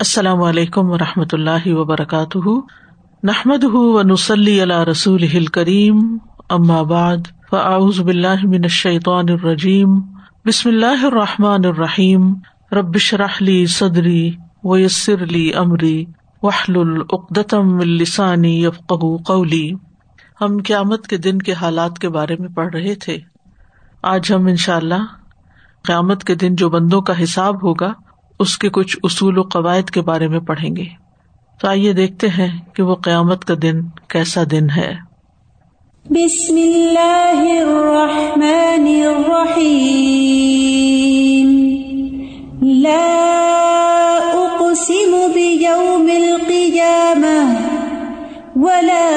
السلام علیکم و رحمۃ اللہ وبرکاتہ۔ نحمد و نسلی اللہ رسول کریم امآباد فعز من الشيطان الرجیم۔ بسم اللہ الرحمٰن الرحیم۔ ربش رحلی صدری ویسر علی عمری وحل العقدم السانی یفق قولی۔ ہم قیامت کے دن کے حالات کے بارے میں پڑھ رہے تھے۔ آج ہم ان شاء اللہ قیامت کے دن جو بندوں کا حساب ہوگا اس کے کچھ اصول و قواعد کے بارے میں پڑھیں گے۔ تو آئیے دیکھتے ہیں کہ وہ قیامت کا دن کیسا دن ہے۔ بسم اللہ الرحمن الرحیم۔ لا اقسم بیوم القیامہ ولا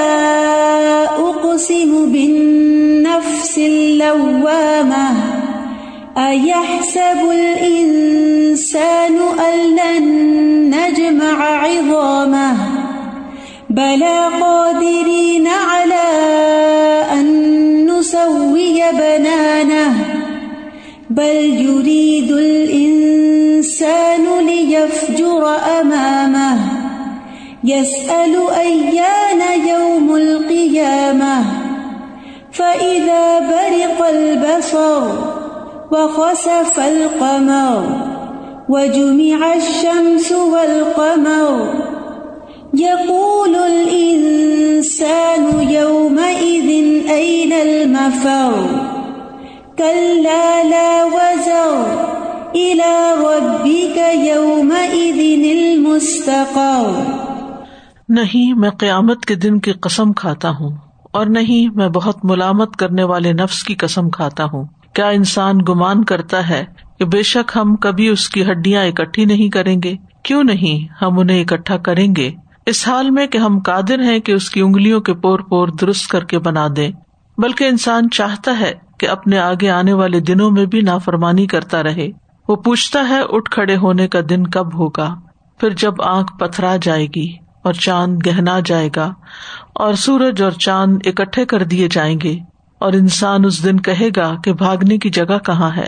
اقسم بالنفس اللوامہ۔ ایحسب الانسان ان لن نجمع عظامہ بلا قادرین على ان نسوی بنانہ بل يريد الانسان ليفجر امامه يسأل ايان يوم القيامة. فإذا برق البصر وخسف القمر وجمع الشمس والقمر يقول الإنسان يومئذ أين المفر كلا لا وزر إلى ربك يومئذ المستقر نہیں میں قیامت کے دن کی قسم کھاتا ہوں اور نہیں میں بہت ملامت کرنے والے نفس کی قسم کھاتا ہوں۔ کیا انسان گمان کرتا ہے کہ بے شک ہم کبھی اس کی ہڈیاں اکٹھی نہیں کریں گے؟ کیوں نہیں ہم انہیں اکٹھا کریں گے؟ اس حال میں کہ ہم قادر ہیں کہ اس کی انگلیوں کے پور پور درست کر کے بنا دیں۔ بلکہ انسان چاہتا ہے کہ اپنے آگے آنے والے دنوں میں بھی نافرمانی کرتا رہے۔ وہ پوچھتا ہے اٹھ کھڑے ہونے کا دن کب ہوگا؟ پھر جب آنکھ پتھرا جائے گی اور چاند گہنا جائے گا اور سورج اور چاند اکٹھے کر دیے جائیں گے اور انسان اس دن کہے گا کہ بھاگنے کی جگہ کہاں ہے؟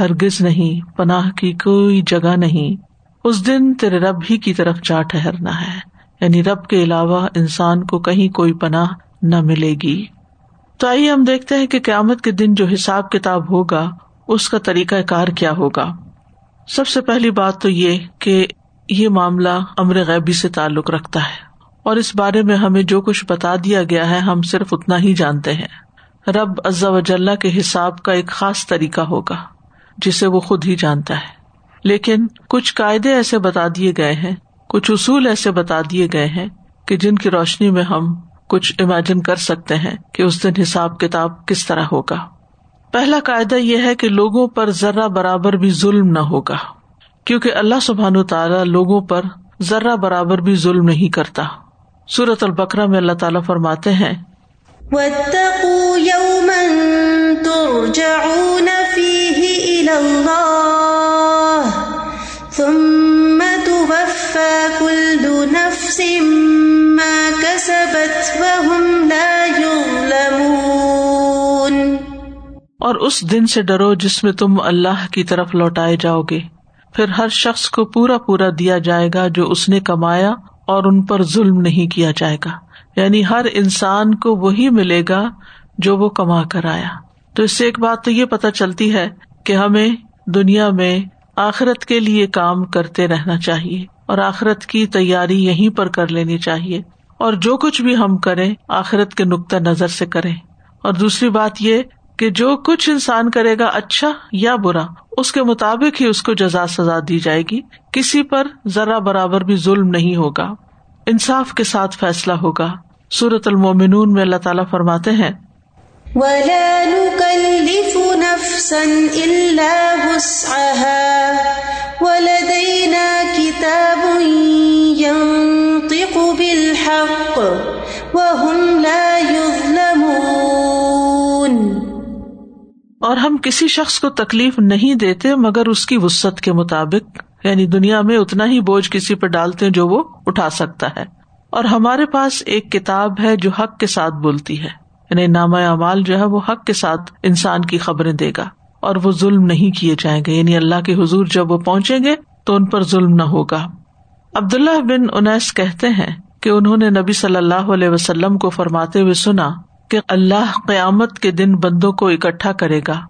ہرگز نہیں، پناہ کی کوئی جگہ نہیں۔ اس دن تیرے رب ہی کی طرف جا ٹہرنا ہے۔ یعنی رب کے علاوہ انسان کو کہیں کوئی پناہ نہ ملے گی۔ تو آئیے ہم دیکھتے ہیں کہ قیامت کے دن جو حساب کتاب ہوگا، اس کا طریقہ کار کیا ہوگا۔ سب سے پہلی بات تو یہ کہ یہ معاملہ امر غیبی سے تعلق رکھتا ہے۔ اور اس بارے میں ہمیں جو کچھ بتا دیا گیا ہے، ہم صرف اتنا ہی جانتے ہیں۔ رب عزا وجاللہ کے حساب کا ایک خاص طریقہ ہوگا، جسے وہ خود ہی جانتا ہے۔ لیکن کچھ قاعدے ایسے بتا دیے گئے ہیں، کچھ اصول ایسے بتا دیے گئے ہیں کہ جن کی روشنی میں ہم کچھ امیجن کر سکتے ہیں کہ اس دن حساب کتاب کس طرح ہوگا۔ پہلا قاعدہ یہ ہے کہ لوگوں پر ذرا برابر بھی ظلم نہ ہوگا، کیونکہ اللہ سبحان تعالیٰ لوگوں پر ذرا برابر بھی ظلم نہیں کرتا۔ سورت البکرا میں اللہ تعالیٰ فرماتے ہیں اور اس دن سے ڈرو جس میں تم اللہ کی طرف لوٹائے جاؤ گے۔ پھر ہر شخص کو پورا پورا دیا جائے گا جو اس نے کمایا اور ان پر ظلم نہیں کیا جائے گا۔ یعنی ہر انسان کو وہی ملے گا جو وہ کما کر آیا۔ تو اس سے ایک بات تو یہ پتا چلتی ہے کہ ہمیں دنیا میں آخرت کے لیے کام کرتے رہنا چاہیے اور آخرت کی تیاری یہیں پر کر لینی چاہیے۔ اور جو کچھ بھی ہم کریں، آخرت کے نقطۂ نظر سے کریں۔ اور دوسری بات یہ کہ جو کچھ انسان کرے گا اچھا یا برا، اس کے مطابق ہی اس کو جزا سزا دی جائے گی۔ کسی پر ذرا برابر بھی ظلم نہیں ہوگا۔ انصاف کے ساتھ فیصلہ ہوگا۔ سورت المومنون میں اللہ تعالیٰ فرماتے ہیں کتاب اور ہم کسی شخص کو تکلیف نہیں دیتے مگر اس کی وسط کے مطابق یعنی دنیا میں اتنا ہی بوجھ کسی پہ ڈالتے جو وہ اٹھا سکتا ہے۔ اور ہمارے پاس ایک کتاب ہے جو حق کے ساتھ بولتی ہے۔ یعنی نامہ اعمال جو ہے وہ حق کے ساتھ انسان کی خبریں دے گا۔ اور وہ ظلم نہیں کیے جائیں گے۔ یعنی اللہ کے حضور جب وہ پہنچیں گے تو ان پر ظلم نہ ہوگا۔ عبداللہ بن انیس کہتے ہیں کہ انہوں نے نبی صلی اللہ علیہ وسلم کو فرماتے ہوئے سنا کہ اللہ قیامت کے دن بندوں کو اکٹھا کرے گا۔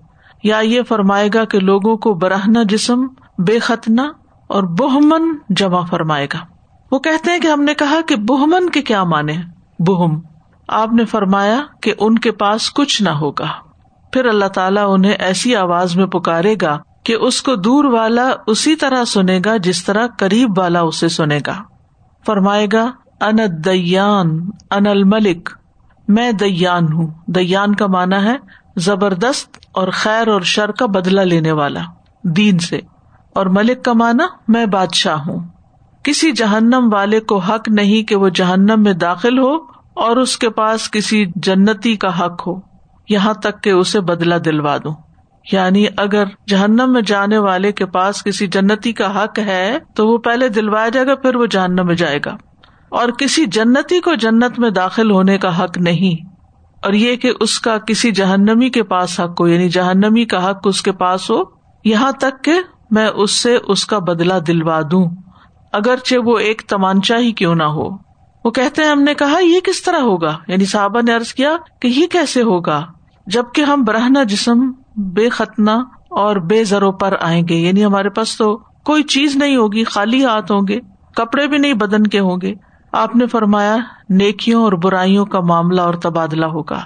یا یہ فرمائے گا کہ لوگوں کو براہنا جسم، بے ختنا اور بہمن جمع فرمائے گا۔ وہ کہتے ہیں کہ ہم نے کہا کہ بہمن کے کیا مانے بہم۔ آپ نے فرمایا کہ ان کے پاس کچھ نہ ہوگا۔ پھر اللہ تعالیٰ انہیں ایسی آواز میں پکارے گا کہ اس کو دور والا اسی طرح سنے گا جس طرح قریب والا اسے سنے گا۔ فرمائے گا ان دیان ان الملک۔ میں دیان ہوں۔ دیان کا مانا ہے زبردست اور خیر اور شر کا بدلا لینے والا، دین سے۔ اور ملک کا مانا میں بادشاہ ہوں۔ کسی جہنم والے کو حق نہیں کہ وہ جہنم میں داخل ہو اور اس کے پاس کسی جنتی کا حق ہو۔ یہاں تک کہ اسے بدلا دلوا دوں۔ یعنی اگر جہنم میں جانے والے کے پاس کسی جنتی کا حق ہے تو وہ پہلے دلوایا جائے گا، پھر وہ جہنم میں جائے گا۔ اور کسی جنتی کو جنت میں داخل ہونے کا حق نہیں۔ اور یہ کہ اس کا کسی جہنمی کے پاس حق ہو یعنی جہنمی کا حق اس کے پاس ہو، یہاں تک کہ میں اس سے اس کا بدلا دلوا دوں۔ اگرچہ وہ ایک تمانچا ہی کیوں نہ ہو۔ وہ کہتے ہیں، ہم نے کہا، یہ کس طرح ہوگا؟ یعنی صحابہ نے ارض کیا کہ یہ کیسے ہوگا؟ جبکہ ہم برہنا جسم، بے ختنا اور بے زرو پر آئیں گے۔ یعنی ہمارے پاس تو کوئی چیز نہیں ہوگی، خالی ہاتھ ہوں گے، کپڑے بھی نہیں، بدن کے ہوں گے۔ آپ نے فرمایا، نیکیوں اور برائیوں کا معاملہ اور تبادلہ ہوگا۔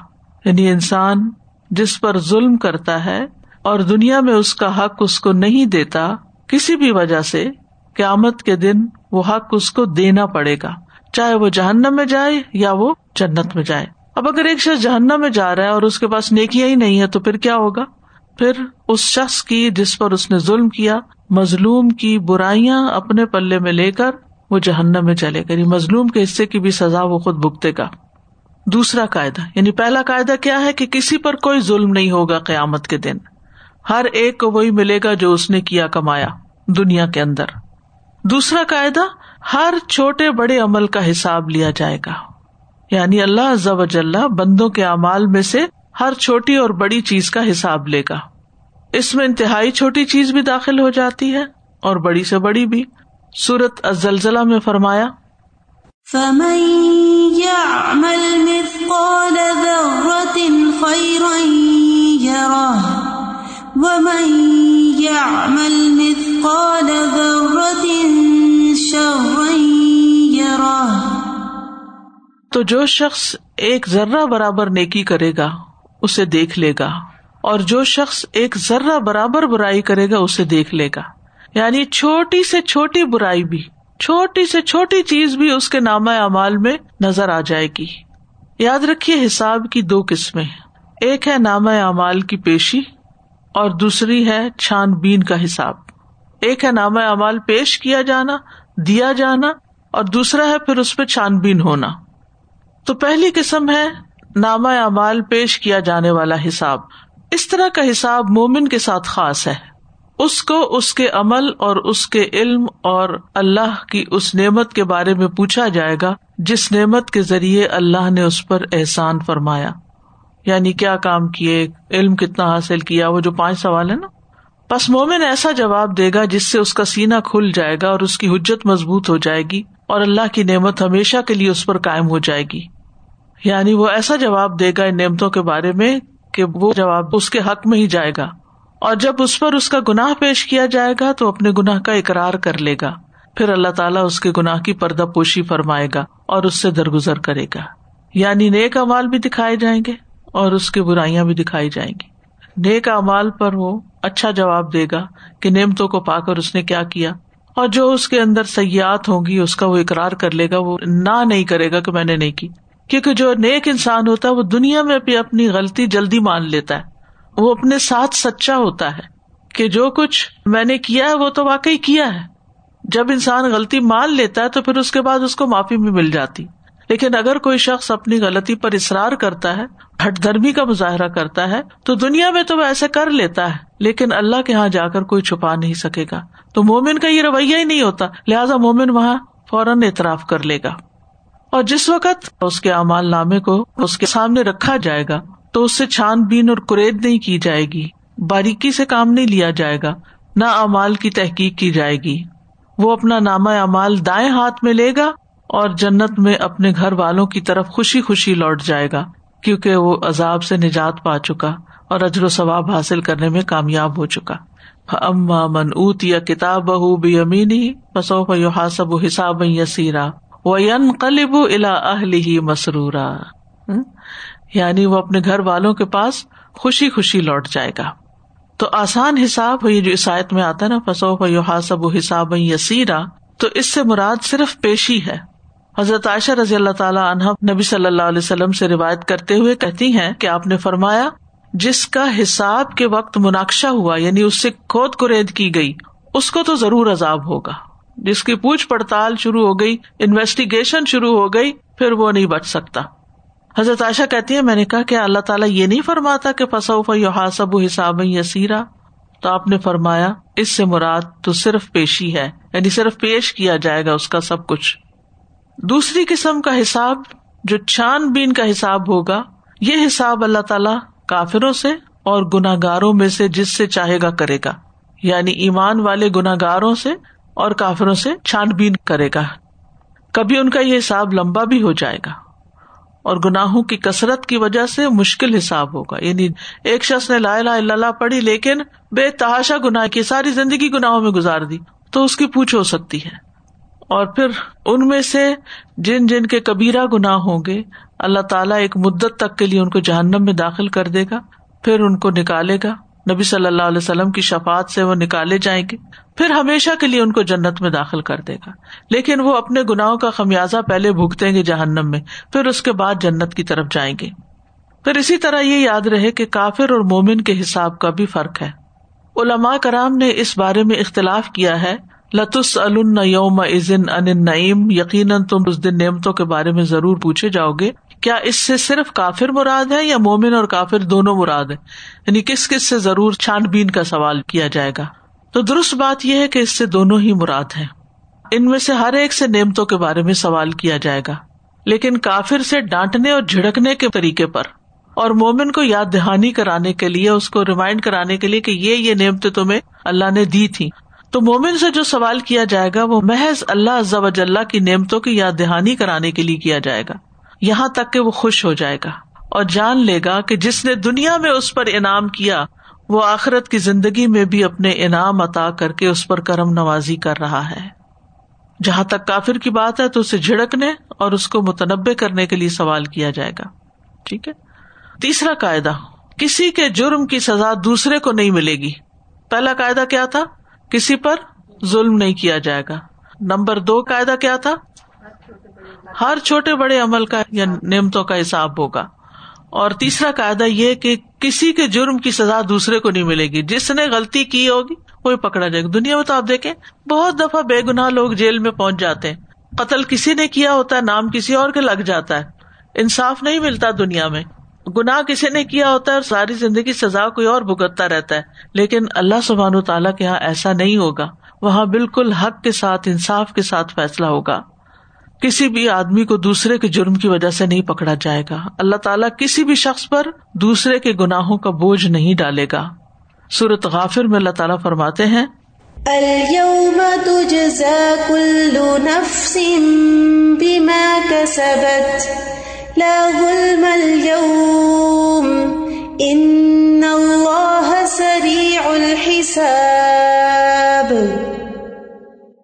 یعنی انسان جس پر ظلم کرتا ہے اور دنیا میں اس کا حق اس کو نہیں دیتا، کسی بھی وجہ سے قیامت کے دن وہ حق اس کو دینا پڑے گا۔ چاہے وہ جہنم میں جائے یا وہ جنت میں جائے۔ اب اگر ایک شخص جہنم میں جا رہا ہے اور اس کے پاس نیکیاں ہی نہیں ہے تو پھر کیا ہوگا؟ پھر اس شخص کی جس پر اس نے ظلم کیا، مظلوم کی برائیاں اپنے پلے میں لے کر وہ جہنم میں چلے گا۔ یعنی مظلوم کے حصے کی بھی سزا وہ خود بھگتے گا۔ دوسرا قاعدہ یعنی پہلا قاعدہ کیا ہے کہ کسی پر کوئی ظلم نہیں ہوگا قیامت کے دن۔ ہر ایک کو وہی ملے گا جو اس نے کیا کمایا دنیا کے اندر۔ دوسرا قاعدہ، ہر چھوٹے بڑے عمل کا حساب لیا جائے گا۔ یعنی اللہ ضب اللہ بندوں کے اعمال میں سے ہر چھوٹی اور بڑی چیز کا حساب لے گا۔ اس میں انتہائی چھوٹی چیز بھی داخل ہو جاتی ہے اور بڑی سے بڑی بھی۔ سورت ازلزلہ میں فرمایا تو جو شخص ایک ذرہ برابر نیکی کرے گا اسے دیکھ لے گا اور جو شخص ایک ذرہ برابر برائی کرے گا اسے دیکھ لے گا۔ یعنی چھوٹی سے چھوٹی برائی بھی، چھوٹی سے چھوٹی چیز بھی اس کے نامہ اعمال میں نظر آ جائے گی۔ یاد رکھیے حساب کی دو قسمیں، ایک ہے نامہ اعمال کی پیشی اور دوسری ہے چھان بین کا حساب۔ ایک ہے نامہ اعمال پیش کیا جانا، دیا جانا اور دوسرا ہے پھر اس پہ چھان بین ہونا۔ تو پہلی قسم ہے نامہ اعمال پیش کیا جانے والا حساب۔ اس طرح کا حساب مومن کے ساتھ خاص ہے۔ اس کو اس کے عمل اور اس کے علم اور اللہ کی اس نعمت کے بارے میں پوچھا جائے گا، جس نعمت کے ذریعے اللہ نے اس پر احسان فرمایا۔ یعنی کیا کام کیے، علم کتنا حاصل کیا، وہ جو پانچ سوال ہے نا۔ بس مومن ایسا جواب دے گا جس سے اس کا سینا کھل جائے گا اور اس کی حجت مضبوط ہو جائے گی اور اللہ کی نعمت ہمیشہ کے لیے اس پر قائم ہو جائے گی۔ یعنی وہ ایسا جواب دے گا ان نعمتوں کے بارے میں کہ وہ جواب اس کے حق میں ہی جائے گا۔ اور جب اس پر اس کا گناہ پیش کیا جائے گا تو اپنے گناہ کا اقرار کر لے گا۔ پھر اللہ تعالیٰ اس کے گناہ کی پردہ پوشی فرمائے گا اور اس سے درگزر کرے گا۔ یعنی نیک امال بھی دکھائے جائیں گے اور اس کی برائیاں بھی دکھائی جائیں گی۔ نیک امال پر وہ اچھا جواب دے گا کہ نعمتوں کو پا کر اس نے کیا کیا۔ اور جو اس کے اندر سیاحت ہوگی اس کا وہ اقرار کر لے گا۔ وہ نہ نہیں کرے گا کہ میں نے نہیں کی۔ کیونکہ جو نیک انسان ہوتا ہے، وہ دنیا میں بھی اپنی غلطی جلدی مان لیتا ہے۔ وہ اپنے ساتھ سچا ہوتا ہے کہ جو کچھ میں نے کیا ہے وہ تو واقعی کیا ہے۔ جب انسان غلطی مان لیتا ہے تو پھر اس کے بعد اس کو معافی بھی مل جاتی۔ لیکن اگر کوئی شخص اپنی غلطی پر اصرار کرتا ہے، ہٹ دھرمی کا مظاہرہ کرتا ہے، تو دنیا میں تو وہ ایسے کر لیتا ہے۔ لیکن اللہ کے یہاں جا کر کوئی چھپا نہیں سکے گا۔ تو مومن کا یہ رویہ ہی نہیں ہوتا۔ لہٰذا مومن وہاں فوراً اعتراف کر لے گا۔ اور جس وقت اس کے امال نامے کو اس کے سامنے رکھا جائے گا تو اس سے چھان بین اور کرید نہیں کی جائے گی۔ باریکی سے کام نہیں لیا جائے گا، نہ امال کی تحقیق کی جائے گی۔ وہ اپنا نامہ اعمال دائیں ہاتھ میں لے گا اور جنت میں اپنے گھر والوں کی طرف خوشی خوشی لوٹ جائے گا، کیونکہ وہ عذاب سے نجات پا چکا اور اجر و ثواب حاصل کرنے میں کامیاب ہو چکا۔ اما من اوت یا کتاب بہ بھی امینی بسوف یو حساب یسیرا و قلب الا اہل ہی مسرورا۔ یعنی وہ اپنے گھر والوں کے پاس خوشی خوشی لوٹ جائے گا۔ تو آسان حساب یہ جو عیسائیت میں آتا ہے نا، فسوف یو حاصب حساب یسیرا تو اس سے مراد صرف پیشی ہے۔ حضرت عائشہ رضی اللہ تعالیٰ عنہ نبی صلی اللہ علیہ وسلم سے روایت کرتے ہوئے کہتی ہیں کہ آپ نے فرمایا، جس کا حساب کے وقت مناقشہ ہوا یعنی اس سے کھود کرید کی گئی، اس کو تو ضرور عذاب ہوگا۔ جس کی پوچھ پڑتال شروع ہو گئی، انویسٹیگیشن شروع ہو گئی، پھر وہ نہیں بچ سکتا۔ حضرت عائشہ کہتی ہے میں نے کہا کہ اللہ تعالیٰ یہ نہیں فرماتا کہ فصوف یو حاصب حساب یا سیرا تو آپ نے فرمایا، اس سے مراد تو صرف پیشی ہے یعنی صرف پیش کیا جائے گا اس کا سب کچھ۔ دوسری قسم کا حساب، جو چھان بین کا حساب ہوگا، یہ حساب اللہ تعالی کافروں سے اور گناگاروں میں سے جس سے چاہے گا کرے گا۔ یعنی ایمان والے گناگاروں سے اور کافروں سے چھان بین کرے گا۔ کبھی ان کا یہ حساب لمبا بھی ہو جائے گا۔ اور گناہوں کی کثرت کی وجہ سے مشکل حساب ہوگا۔ یعنی ایک شخص نے لا لا اللہ پڑھی لیکن بے تحاشا گناہ کی ساری زندگی گناہوں میں گزار دی، تو اس کی پوچھ ہو سکتی ہے۔ اور پھر ان میں سے جن جن کے کبیرہ گناہ ہوں گے، اللہ تعالیٰ ایک مدت تک کے لیے ان کو جہنم میں داخل کر دے گا، پھر ان کو نکالے گا۔ نبی صلی اللہ علیہ وسلم کی شفات سے وہ نکالے جائیں گے۔ پھر ہمیشہ کے لیے ان کو جنت میں داخل کر دے گا۔ لیکن وہ اپنے گناہوں کا خمیازہ پہلے بھگتیں گے جہنم میں، پھر اس کے بعد جنت کی طرف جائیں گے۔ پھر اسی طرح یہ یاد رہے کہ کافر اور مومن کے حساب کا بھی فرق ہے۔ علماء کرام نے اس بارے میں اختلاف کیا ہے۔ لتس یوم ازن ان نعیم یقیناً تم اس دن نعمتوں کے بارے میں ضرور پوچھے جاؤ گے۔ کیا اس سے صرف کافر مراد ہے یا مومن اور کافر دونوں مراد ہے یعنی کس کس سے ضرور چھان بین کا سوال کیا جائے گا؟ تو درست بات یہ ہے کہ اس سے دونوں ہی مراد ہے ان میں سے ہر ایک سے نعمتوں کے بارے میں سوال کیا جائے گا، لیکن کافر سے ڈانٹنے اور جھڑکنے کے طریقے پر۔ اور مومن کو یاد دہانی کرانے کے لیے، اس کو ریمائنڈ کرانے کے لیے کہ یہ یہ نعمتیں تمہیں اللہ نے دی تھی تو مومن سے جو سوال کیا جائے گا، وہ محض اللہ ضب اللہ کی نعمتوں کی یاد دہانی کرانے کے لیے کیا جائے گا۔ یہاں تک کہ وہ خوش ہو جائے گا اور جان لے گا کہ جس نے دنیا میں اس پر انعام کیا وہ آخرت کی زندگی میں بھی اپنے انعام عطا کر کے اس پر کرم نوازی کر رہا ہے۔ جہاں تک کافر کی بات ہے تو اسے جھڑکنے اور اس کو متنوع کرنے کے لیے سوال کیا جائے گا۔ ٹھیک ہے؟ تیسرا قاعدہ، کسی کے جرم کی سزا دوسرے کو نہیں ملے گی۔ پہلا قاعدہ کیا تھا؟ کسی پر ظلم نہیں کیا جائے گا۔ نمبر دو قاعدہ کیا تھا؟ ہر چھوٹے بڑے عمل کا یا نعمتوں کا حساب ہوگا۔ اور تیسرا قاعدہ یہ کہ کسی کے جرم کی سزا دوسرے کو نہیں ملے گی۔ جس نے غلطی کی ہوگی وہی پکڑا جائے گا۔ دنیا میں تو آپ دیکھیں، بہت دفعہ بے گنا لوگ جیل میں پہنچ جاتے ہیں۔ قتل کسی نے کیا ہوتا ہے، نام کسی اور کے لگ جاتا ہے۔ انصاف نہیں ملتا دنیا میں۔ گناہ کسی نے کیا ہوتا ہے اور ساری زندگی سزا کوئی اور بھگتتا رہتا ہے۔ لیکن اللہ سبحان و تعالیٰ کے یہاں ایسا نہیں ہوگا۔ وہاں بالکل حق کے ساتھ، انصاف کے ساتھ فیصلہ ہوگا۔ کسی بھی آدمی کو دوسرے کے جرم کی وجہ سے نہیں پکڑا جائے گا۔ اللہ تعالیٰ کسی بھی شخص پر دوسرے کے گناہوں کا بوجھ نہیں ڈالے گا۔ سورت غافر میں اللہ تعالیٰ فرماتے ہیں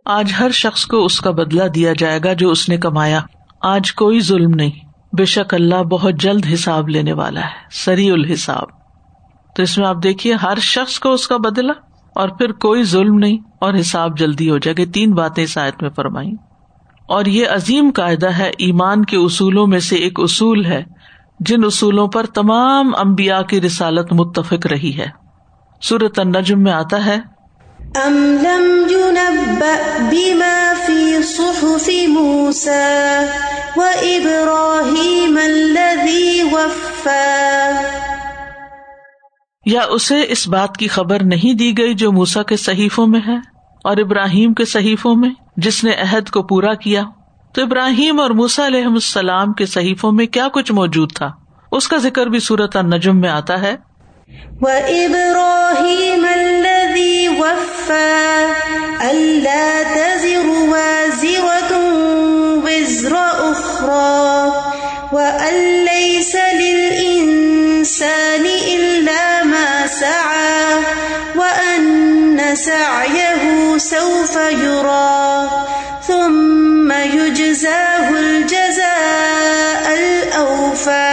آج ہر شخص کو اس کا بدلا دیا جائے گا جو اس نے کمایا۔ آج کوئی ظلم نہیں۔ بے شک اللہ بہت جلد حساب لینے والا ہے سری الحساب۔ تو اس میں آپ دیکھیے، ہر شخص کو اس کا بدلا اور پھر کوئی ظلم نہیں اور حساب جلدی ہو جائے گا۔ تین باتیں آیت میں فرمائی اور یہ عظیم قاعدہ ہے، ایمان کے اصولوں میں سے ایک اصول ہے، جن اصولوں پر تمام امبیا کی رسالت متفق رہی ہے۔ سورت النجم میں آتا ہے ام لم بما في صحف موسى وابراهيم الذي وفى یا اسے اس بات کی خبر نہیں دی گئی جو موسا کے صحیفوں میں ہے اور ابراہیم کے صحیفوں میں جس نے عہد کو پورا کیا؟ تو ابراہیم اور موسا علیہ السلام کے صحیفوں میں کیا کچھ موجود تھا؟ اس کا ذکر بھی صورت النجم میں آتا ہے۔ وإبراهيم الذي وفى ألا تزر وازرة وزر أخرى وأن ليس للإنسان إلا ما سعى وأن سعيه سوف يرى ثم يجزاه الجزاء الأوفى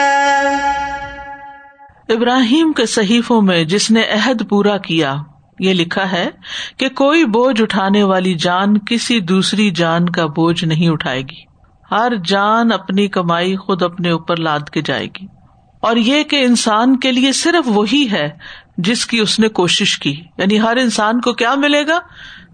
ابراہیم کے صحیفوں میں جس نے عہد پورا کیا یہ لکھا ہے کہ کوئی بوجھ اٹھانے والی جان کسی دوسری جان کا بوجھ نہیں اٹھائے گی۔ ہر جان اپنی کمائی خود اپنے اوپر لاد کے جائے گی۔ اور یہ کہ انسان کے لیے صرف وہی ہے جس کی اس نے کوشش کی۔ یعنی ہر انسان کو کیا ملے گا؟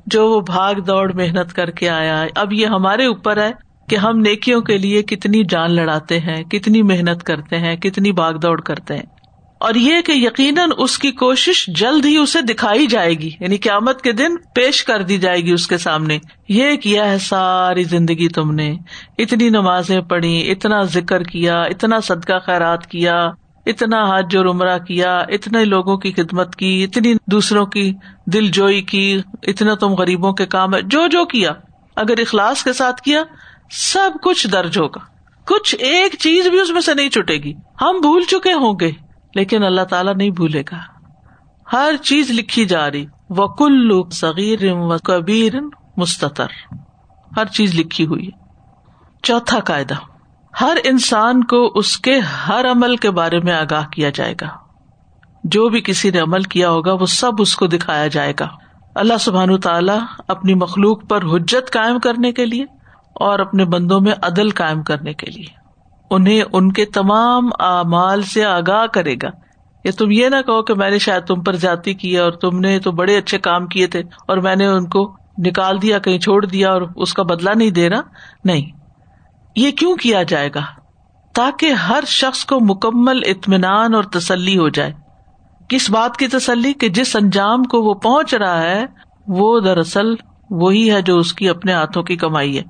جو وہ بھاگ دوڑ محنت کر کے آیا ہے۔ اب یہ ہمارے اوپر ہے کہ ہم نیکیوں کے لیے کتنی جان لڑاتے ہیں، کتنی محنت کرتے ہیں، کتنی بھاگ دوڑ کرتے ہیں۔ اور یہ کہ یقیناً اس کی کوشش جلد ہی اسے دکھائی جائے گی یعنی قیامت کے دن پیش کر دی جائے گی اس کے سامنے۔ یہ کیا ہے ساری زندگی تم نے؟ اتنی نمازیں پڑھی، اتنا ذکر کیا، اتنا صدقہ خیرات کیا، اتنا حج اور عمرہ کیا، اتنے لوگوں کی خدمت کی، اتنی دوسروں کی دل جوئی کی، اتنا تم غریبوں کے کام ہے، جو جو کیا۔ اگر اخلاص کے ساتھ کیا، سب کچھ درج ہوگا۔ کچھ ایک چیز بھی اس میں سے نہیں چھٹے گی۔ ہم بھول چکے ہوں گے۔ لیکن اللہ تعالیٰ نہیں بھولے گا۔ ہر چیز لکھی جا رہی۔ و کلو صغیر و کبیر مستطر۔ ہر چیز لکھی ہوئی چوتھا قاعدہ۔ ہر انسان کو اس کے ہر عمل کے بارے میں آگاہ کیا جائے گا۔ جو بھی کسی نے عمل کیا ہوگا، وہ سب اس کو دکھایا جائے گا۔ اللہ سبحان تعالیٰ اپنی مخلوق پر حجت قائم کرنے کے لیے اور اپنے بندوں میں عدل قائم کرنے کے لیے۔ انہیں ان کے تمام اعمال سے آگاہ کرے گا۔ یا تم یہ نہ کہو کہ میں نے شاید تم پر جاتی کی اور تم نے تو بڑے اچھے کام کیے تھے اور میں نے ان کو نکال دیا، کہیں چھوڑ دیا اور اس کا بدلا نہیں دے رہا۔ نہیں۔ یہ کیوں کیا جائے گا؟ تاکہ ہر شخص کو مکمل اطمینان اور تسلی ہو جائے۔ کس بات کی تسلی؟ کہ جس انجام کو وہ پہنچ رہا ہے، وہ دراصل وہی ہے جو اس کی اپنے ہاتھوں کی کمائی ہے۔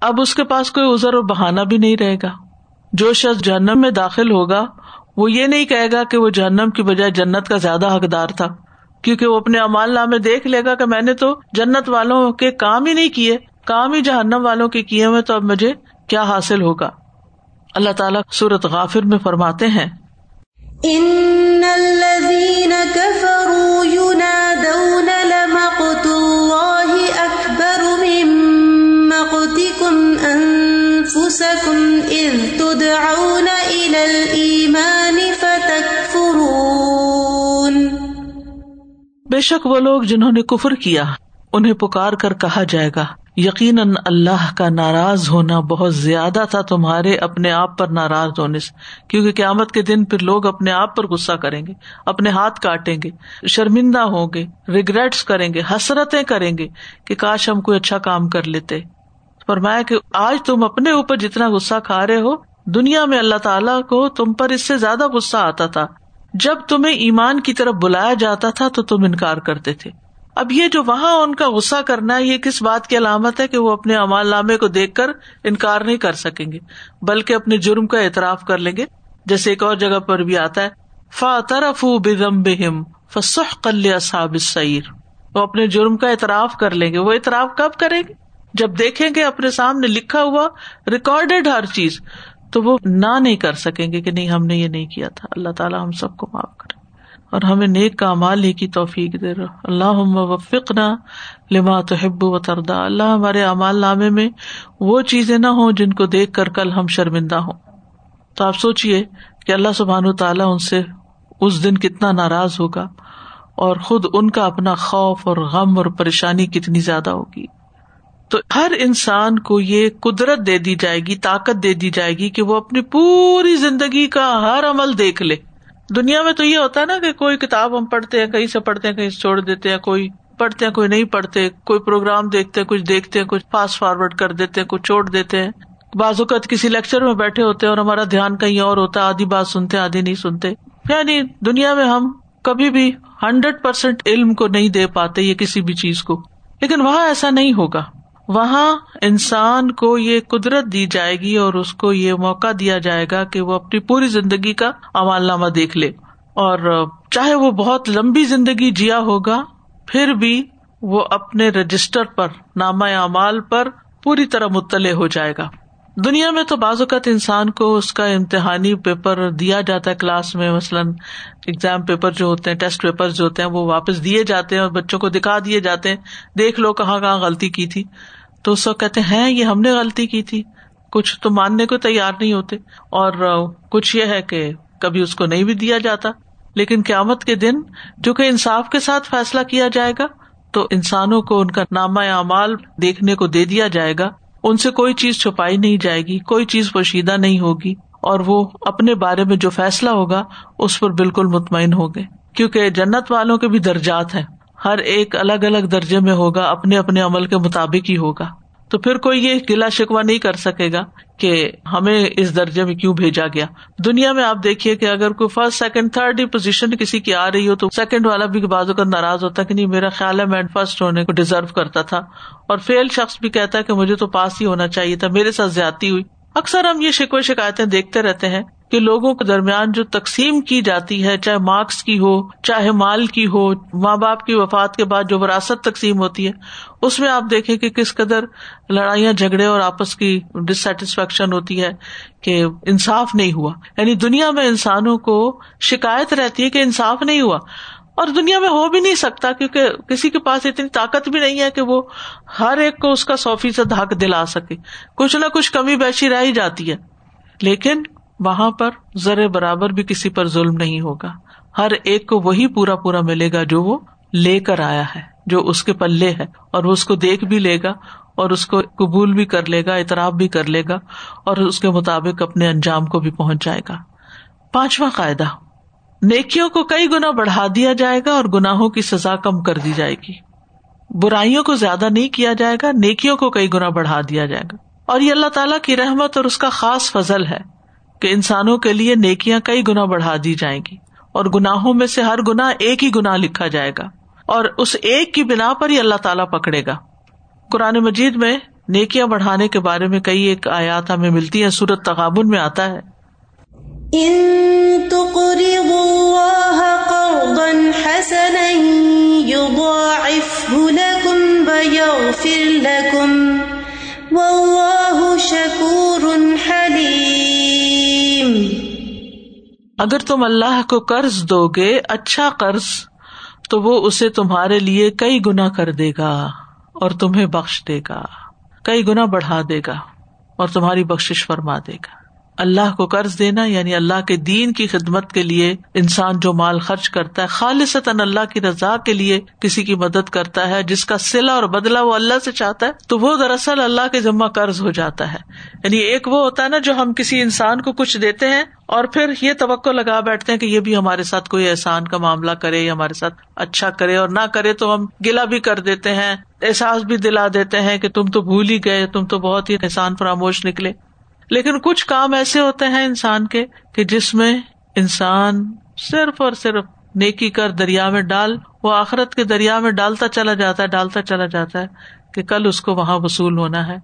اب اس کے پاس کوئی ازر اور بہانا بھی نہیں رہے گا۔ جو شخص جہنم میں داخل ہوگا، وہ یہ نہیں کہے گا کہ وہ جہنم کی بجائے جنت کا زیادہ حقدار تھا، کیونکہ وہ اپنے امال نامے دیکھ لے گا کہ میں نے تو جنت والوں کے کام ہی نہیں کیے، کام ہی جہنم والوں کے کیے ہوئے، تو اب مجھے کیا حاصل ہوگا؟ اللہ تعالیٰ سورت غافر میں فرماتے ہیں بے شک وہ لوگ جنہوں نے کفر کیا، انہیں پکار کر کہا جائے گا، یقیناً اللہ کا ناراض ہونا بہت زیادہ تھا تمہارے اپنے آپ پر ناراض ہونے سے، کیونکہ قیامت کے دن پھر لوگ اپنے آپ پر غصہ کریں گے، اپنے ہاتھ کاٹیں گے، شرمندہ ہوں گے ریگریٹس کریں گے، حسرتیں کریں گے کہ کاش ہم کوئی اچھا کام کر لیتے۔ فرمایا کہ آج تم اپنے اوپر جتنا غصہ کھا رہے ہو دنیا میں اللہ تعالیٰ کو تم پر اس سے زیادہ غصہ آتا تھا۔ جب تمہیں ایمان کی طرف بلایا جاتا تھا تو تم انکار کرتے تھے۔ اب یہ جو وہاں ان کا غصہ کرنا ہے، یہ کس بات کی علامت ہے کہ وہ اپنے امال نامے کو دیکھ کر انکار نہیں کر سکیں گے، بلکہ اپنے جرم کا اعتراف کر لیں گے؟ جیسے ایک اور جگہ پر بھی آتا ہے فا طرف بم بہم فسخ کل اصاب سعیر وہ اپنے جرم کا اعتراف کر لیں گے۔ وہ اعتراف کب کریں گے؟ جب دیکھیں گے اپنے سامنے لکھا ہوا ریکارڈیڈ ہر چیز۔ تو وہ نہ نہیں کر سکیں گے کہ نہیں، ہم نے یہ نہیں کیا تھا۔ اللہ تعالیٰ ہم سب کو معاف کرے۔ اور ہمیں نیک کا مال ہی کی توفیق دے۔ رہا اللہ وفق نہ لما تو حب و تردا اللہ ہمارے امال نامے میں وہ چیزیں نہ ہوں جن کو دیکھ کر کل ہم شرمندہ ہوں۔ تو آپ سوچیے کہ اللہ سبحان و تعالیٰ ان سے اس دن کتنا ناراض ہوگا اور خود ان کا اپنا خوف اور غم اور پریشانی کتنی زیادہ ہوگی۔ تو ہر انسان کو یہ قدرت دے دی جائے گی، طاقت دے دی جائے گی کہ وہ اپنی پوری زندگی کا ہر عمل دیکھ لے۔ دنیا میں تو یہ ہوتا ہے نا کہ کوئی کتاب ہم پڑھتے ہیں، کہیں سے پڑھتے ہیں، کہیں سے چھوڑ دیتے ہیں، کوئی پڑھتے ہیں، کوئی نہیں پڑھتے، کوئی پروگرام دیکھتے کچھ دیکھتے ہیں، کچھ فاسٹ فارورڈ کر دیتے ہیں، کچھ چھوڑ دیتے ہیں۔ بعض اوقات کسی لیکچر میں بیٹھے ہوتے ہیں اور ہمارا دھیان کہیں اور ہوتا ہے، آدھی بات سنتے آدھی نہیں سنتے۔ یعنی دنیا میں ہم کبھی بھی ہنڈریڈ پرسینٹ علم کو نہیں دے پاتے یہ کسی بھی چیز کو۔ لیکن وہاں ایسا نہیں ہوگا۔ وہاں انسان کو یہ قدرت دی جائے گی اور اس کو یہ موقع دیا جائے گا کہ وہ اپنی پوری زندگی کا عمال نامہ دیکھ لے۔ اور چاہے وہ بہت لمبی زندگی جیا ہوگا، پھر بھی وہ اپنے رجسٹر پر، نامہ اعمال پر پوری طرح مطلع ہو جائے گا۔ دنیا میں تو بعض اوقات انسان کو اس کا امتحانی پیپر دیا جاتا ہے کلاس میں، مثلاً اگزام پیپر جو ہوتے ہیں ٹیسٹ پیپر جو ہوتے ہیں، وہ واپس دیے جاتے ہیں اور بچوں کو دکھا دیے جاتے ہیں، دیکھ لو کہاں کہاں غلطی کی تھی۔ تو اس وقت کہتے ہیں، یہ ہم نے غلطی کی تھی۔ کچھ تو ماننے کو تیار نہیں ہوتے۔ اور کچھ یہ ہے کہ کبھی اس کو نہیں بھی دیا جاتا۔ لیکن قیامت کے دن جو کہ انصاف کے ساتھ فیصلہ کیا جائے گا، تو انسانوں کو ان کا نامہ اعمال دیکھنے کو دے دیا جائے گا۔ ان سے کوئی چیز چھپائی نہیں جائے گی، کوئی چیز پوشیدہ نہیں ہوگی، اور وہ اپنے بارے میں جو فیصلہ ہوگا، اس پر بالکل مطمئن ہوگے کیونکہ جنت والوں کے بھی درجات ہیں۔ ہر ایک الگ الگ درجے میں ہوگا، اپنے اپنے عمل کے مطابق ہی ہوگا۔ تو پھر کوئی یہ گلا شکوا نہیں کر سکے گا کہ ہمیں اس درجے میں کیوں بھیجا گیا۔ دنیا میں آپ دیکھیے کہ اگر کوئی فرسٹ سیکنڈ تھرڈ پوزیشن کسی کی آ رہی ہو تو سیکنڈ والا بھی بازو کا ناراض ہوتا کہ نہیں، میرا خیال ہے میں فرسٹ ہونے کو ڈیزرو کرتا تھا۔ اور فیل شخص بھی کہتا ہے کہ مجھے تو پاس ہی ہونا چاہیے تھا، میرے ساتھ زیادتی ہوئی۔ اکثر ہم یہ شکوے شکایتیں دیکھتے رہتے ہیں کہ لوگوں کے درمیان جو تقسیم کی جاتی ہے، چاہے مارکس کی ہو، چاہے مال کی ہو، ماں باپ کی وفات کے بعد جو وراثت تقسیم ہوتی ہے، اس میں آپ دیکھیں کہ کس قدر لڑائیاں، جھگڑے اور آپس کی ڈسٹسفیکشن ہوتی ہے کہ انصاف نہیں ہوا۔ یعنی دنیا میں انسانوں کو شکایت رہتی ہے کہ انصاف نہیں ہوا۔ اور دنیا میں ہو بھی نہیں سکتا کیونکہ کسی کے پاس اتنی طاقت بھی نہیں ہے کہ وہ ہر ایک کو اس کا سو فیصد حق دلا سکے۔ کچھ نہ کچھ کمی بیشی رہ ہی جاتی ہے۔ لیکن وہاں پر زر برابر بھی کسی پر ظلم نہیں ہوگا۔ ہر ایک کو وہی پورا پورا ملے گا جو وہ لے کر آیا ہے، جو اس کے پلے ہے، اور وہ اس کو دیکھ بھی لے گا، اور اس کو قبول بھی کر لے گا، اعتراف بھی کر لے گا، اور اس کے مطابق اپنے انجام کو بھی پہنچ جائے گا۔ پانچواں قاعدہ، نیکیوں کو کئی گنا بڑھا دیا جائے گا اور گناہوں کی سزا کم کر دی جائے گی۔ برائیوں کو زیادہ نہیں کیا جائے گا، نیکیوں کو کئی گنا بڑھا دیا جائے گا۔ اور یہ اللہ تعالیٰ کی رحمت اور اس کا خاص فضل ہے۔ کہ انسانوں کے لیے نیکیاں کئی گنا بڑھا دی جائیں گی اور گناہوں میں سے ہر گنا ایک ہی گنا لکھا جائے گا اور اس ایک کی بنا پر ہی اللہ تعالیٰ پکڑے گا۔ قرآن مجید میں نیکیاں بڑھانے کے بارے میں کئی ایک آیات ہمیں ملتی ہیں سورت تغابن میں آتا ہے۔ شکور اگر تم اللہ کو قرض دو گے اچھا قرض، تو وہ اسے تمہارے لیے کئی گنا کر دے گا اور تمہیں بخش دے گا، کئی گنا بڑھا دے گا اور تمہاری بخش فرما دے گا۔ اللہ کو قرض دینا یعنی اللہ کے دین کی خدمت کے لیے انسان جو مال خرچ کرتا ہے خالص اللہ کی رضا کے لیے کسی کی مدد کرتا ہے، جس کا سلا اور بدلا وہ اللہ سے چاہتا ہے، تو وہ دراصل اللہ کے ذمہ قرض ہو جاتا ہے۔ یعنی ایک وہ ہوتا ہے نا جو ہم کسی انسان کو کچھ دیتے ہیں اور پھر یہ توقع لگا بیٹھتے ہیں کہ یہ بھی ہمارے ساتھ کوئی احسان کا معاملہ کرے، یا ہمارے ساتھ اچھا کرے، اور نہ کرے تو ہم گلا بھی کر دیتے ہیں، احساس بھی دلا دیتے ہیں کہ تم تو بھول ہی گئے، تم تو بہت ہی احسان فراموش نکلے۔ لیکن کچھ کام ایسے ہوتے ہیں انسان کے کہ جس میں انسان صرف اور صرف نیکی کر دریا میں ڈال، وہ آخرت کے دریا میں ڈالتا چلا جاتا ہے، ڈالتا چلا جاتا ہے کہ کل اس کو وہاں وصول ہونا ہے۔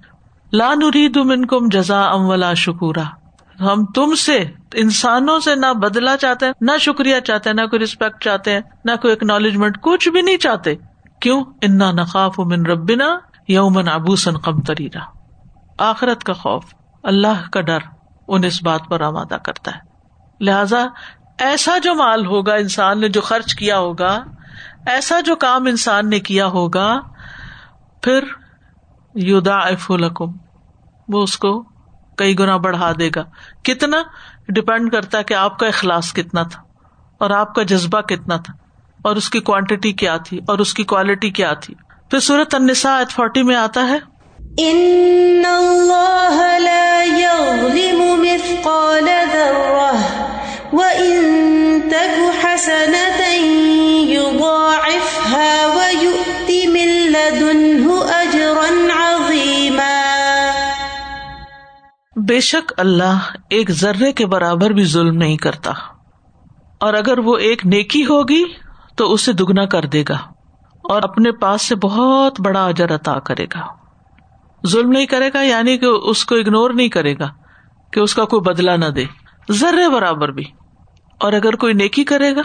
لا نرید من کم جزا ام ولا شکورا۔ ہم تم سے، انسانوں سے نہ بدلا چاہتے ہیں، نہ شکریہ چاہتے ہیں، نہ کوئی ریسپیکٹ چاہتے ہیں، نہ کوئی اکنالجمنٹ کچھ بھی نہیں چاہتے۔ کیوں؟ انا نقاف من ربنا یومن ابوسن کم تریرا آخرت کا خوف۔ اللہ کا ڈر ان اس بات پر آمادہ کرتا ہے۔ لہذا ایسا جو مال ہوگا انسان نے جو خرچ کیا ہوگا، ایسا جو کام انسان نے کیا ہوگا، پھر یودا الحکم وہ اس کو کئی گنا بڑھا دے گا۔ کتنا؟ ڈپینڈ کرتا ہے کہ آپ کا اخلاص کتنا تھا اور آپ کا جذبہ کتنا تھا اور اس کی کوانٹٹی کیا تھی اور اس کی کوالٹی کیا تھی۔ پھر سورت انسا ایٹ فورٹی میں آتا ہے ان اللہ لا يظلم مثقال ذرة وان تك حسنة يضاعفها ويؤت من لدنه اجرا عظيما بے شک اللہ ایک ذرے کے برابر بھی ظلم نہیں کرتا۔ اور اگر وہ ایک نیکی ہوگی تو اسے دگنا کر دے گا اور اپنے پاس سے بہت بڑا اجر عطا کرے گا۔ ظلم نہیں کرے گا یعنی کہ اس کو اگنور نہیں کرے گا، کہ اس کا کوئی بدلا نہ دے۔ ذرے برابر بھی۔ اور اگر کوئی نیکی کرے گا،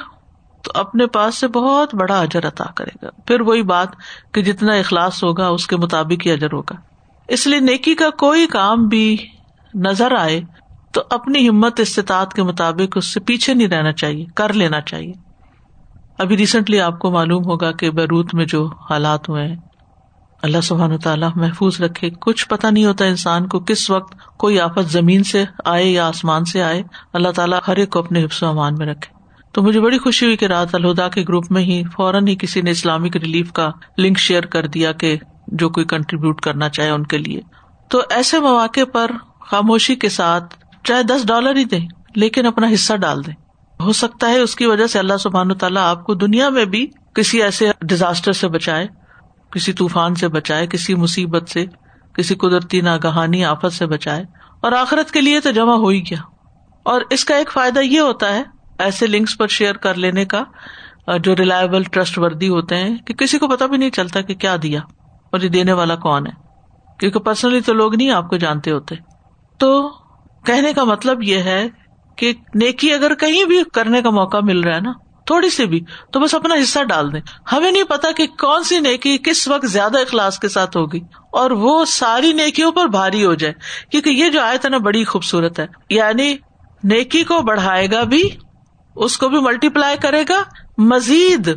تو اپنے پاس سے بہت بڑا اجر عطا کرے گا۔ پھر وہی بات کہ جتنا اخلاص ہوگا، اس کے مطابق ہی اجر ہوگا۔ اس لیے نیکی کا کوئی کام بھی نظر آئے، تو اپنی ہمت استطاعت کے مطابق اس سے پیچھے نہیں رہنا چاہیے، کر لینا چاہیے۔ ابھی ریسنٹلی آپ کو معلوم ہوگا کہ بیروت میں جو حالات ہوئے ہیں اللہ سبحان تعالیٰ محفوظ رکھے۔ کچھ پتا نہیں ہوتا انسان کو کس وقت کوئی آفت زمین سے آئے یا آسمان سے آئے، اللہ تعالیٰ ہر ایک کو اپنے حفظ و امان میں رکھے۔ تو مجھے بڑی خوشی ہوئی کہ رات الہدا کے گروپ میں ہی فوراً ہی کسی نے اسلامک ریلیف کا لنک شیئر کر دیا کہ جو کوئی کنٹریبیوٹ کرنا چاہے ان کے لیے۔ تو ایسے مواقع پر خاموشی کے ساتھ چاہے دس ڈالر ہی دیں، لیکن اپنا حصہ ڈال دیں۔ ہو سکتا ہے اس کی وجہ سے اللہ سبحان تعالیٰ آپ کو دنیا میں بھی کسی ایسے ڈیزاسٹر سے بچائے۔ کسی طوفان سے بچائے، کسی مصیبت سے، کسی قدرتی ناگہانی آفت سے بچائے۔ اور آخرت کے لیے تو جمع ہو ہی گیا۔ اور اس کا ایک فائدہ یہ ہوتا ہے، ایسے لنکس پر شیئر کر لینے کا، جو ریلائبل ٹرسٹ وردی ہوتے ہیں، کہ کسی کو پتا بھی نہیں چلتا کہ کیا دیا، اور یہ دینے والا کون ہے۔ کیونکہ پرسنلی تو لوگ نہیں آپ کو جانتے ہوتے۔ تو کہنے کا مطلب یہ ہے کہ نیکی اگر کہیں بھی کرنے کا موقع مل رہا ہے نا تھوڑی سی بھی، تو بس اپنا حصہ ڈال دیں۔ ہمیں نہیں پتا کہ کون سی نیکی کس وقت زیادہ اخلاص کے ساتھ ہوگی، اور وہ ساری نیکیوں پر بھاری ہو جائے، کیونکہ یہ جو آئے تھا نا بڑی خوبصورت ہے۔ یعنی نیکی کو بڑھائے گا بھی، اس کو بھی ملٹی پلائی کرے گا۔ مزید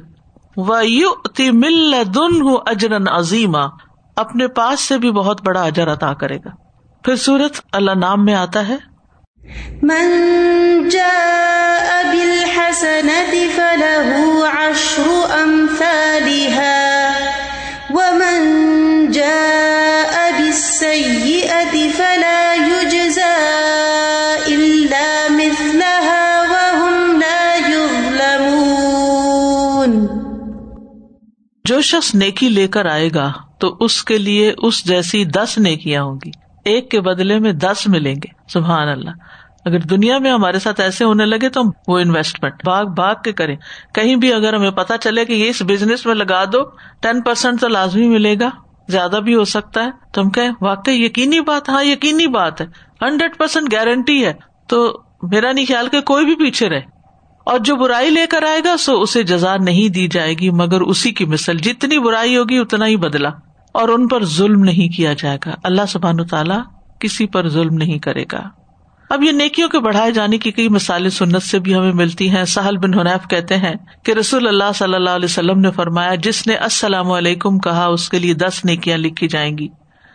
و یو مل دن ہوں اجرن اپنے پاس سے بھی بہت بڑا اجر عطا کرے گا۔ پھر سورت اللہ نام میں آتا ہے۔ من جاء بالحسنة فله عشر أمثالها ومن جاء بالسيئة فلا يجزى إلا مثلها وهم لا يظلمون جو شخص نیکی لے کر آئے گا تو اس کے لیے اس جیسی دس نیکیاں ہوں گی۔ ایک کے بدلے میں دس ملیں گے، سبحان اللہ۔ اگر دنیا میں ہمارے ساتھ ایسے ہونے لگے تو وہ انویسٹمنٹ بھاگ بھاگ کے کریں۔ کہیں بھی اگر ہمیں پتا چلے کہ یہ اس بزنس میں لگا دو ٹین پرسینٹ تو لازمی ملے گا، زیادہ بھی ہو سکتا ہے۔ تو ہم کہ واقعی یقینی بات ہاں یقینی بات ہے۔ ہنڈریڈ پرسینٹ گارنٹی ہے۔ تو میرا نہیں خیال کہ کوئی بھی پیچھے رہے۔ اور جو برائی لے کر آئے گا، سو اسے جزا نہیں دی جائے گی، مگر اسی کی مثل، جتنی برائی ہوگی، اتنا ہی بدلا اور ان پر ظلم نہیں کیا جائے گا۔ اللہ سبحان تعالیٰ کسی پر ظلم نہیں کرے گا۔ اب یہ نیکیوں کے بڑھائے جانے کی کئی مثالیں سنت سے بھی ہمیں ملتی ہیں۔ سہل بن حنیف کہتے ہیں کہ رسول اللہ صلی اللہ علیہ وسلم نے فرمایا، جس نے السلام علیکم کہا، اس کے لیے دس نیکیاں لکھی جائیں گی۔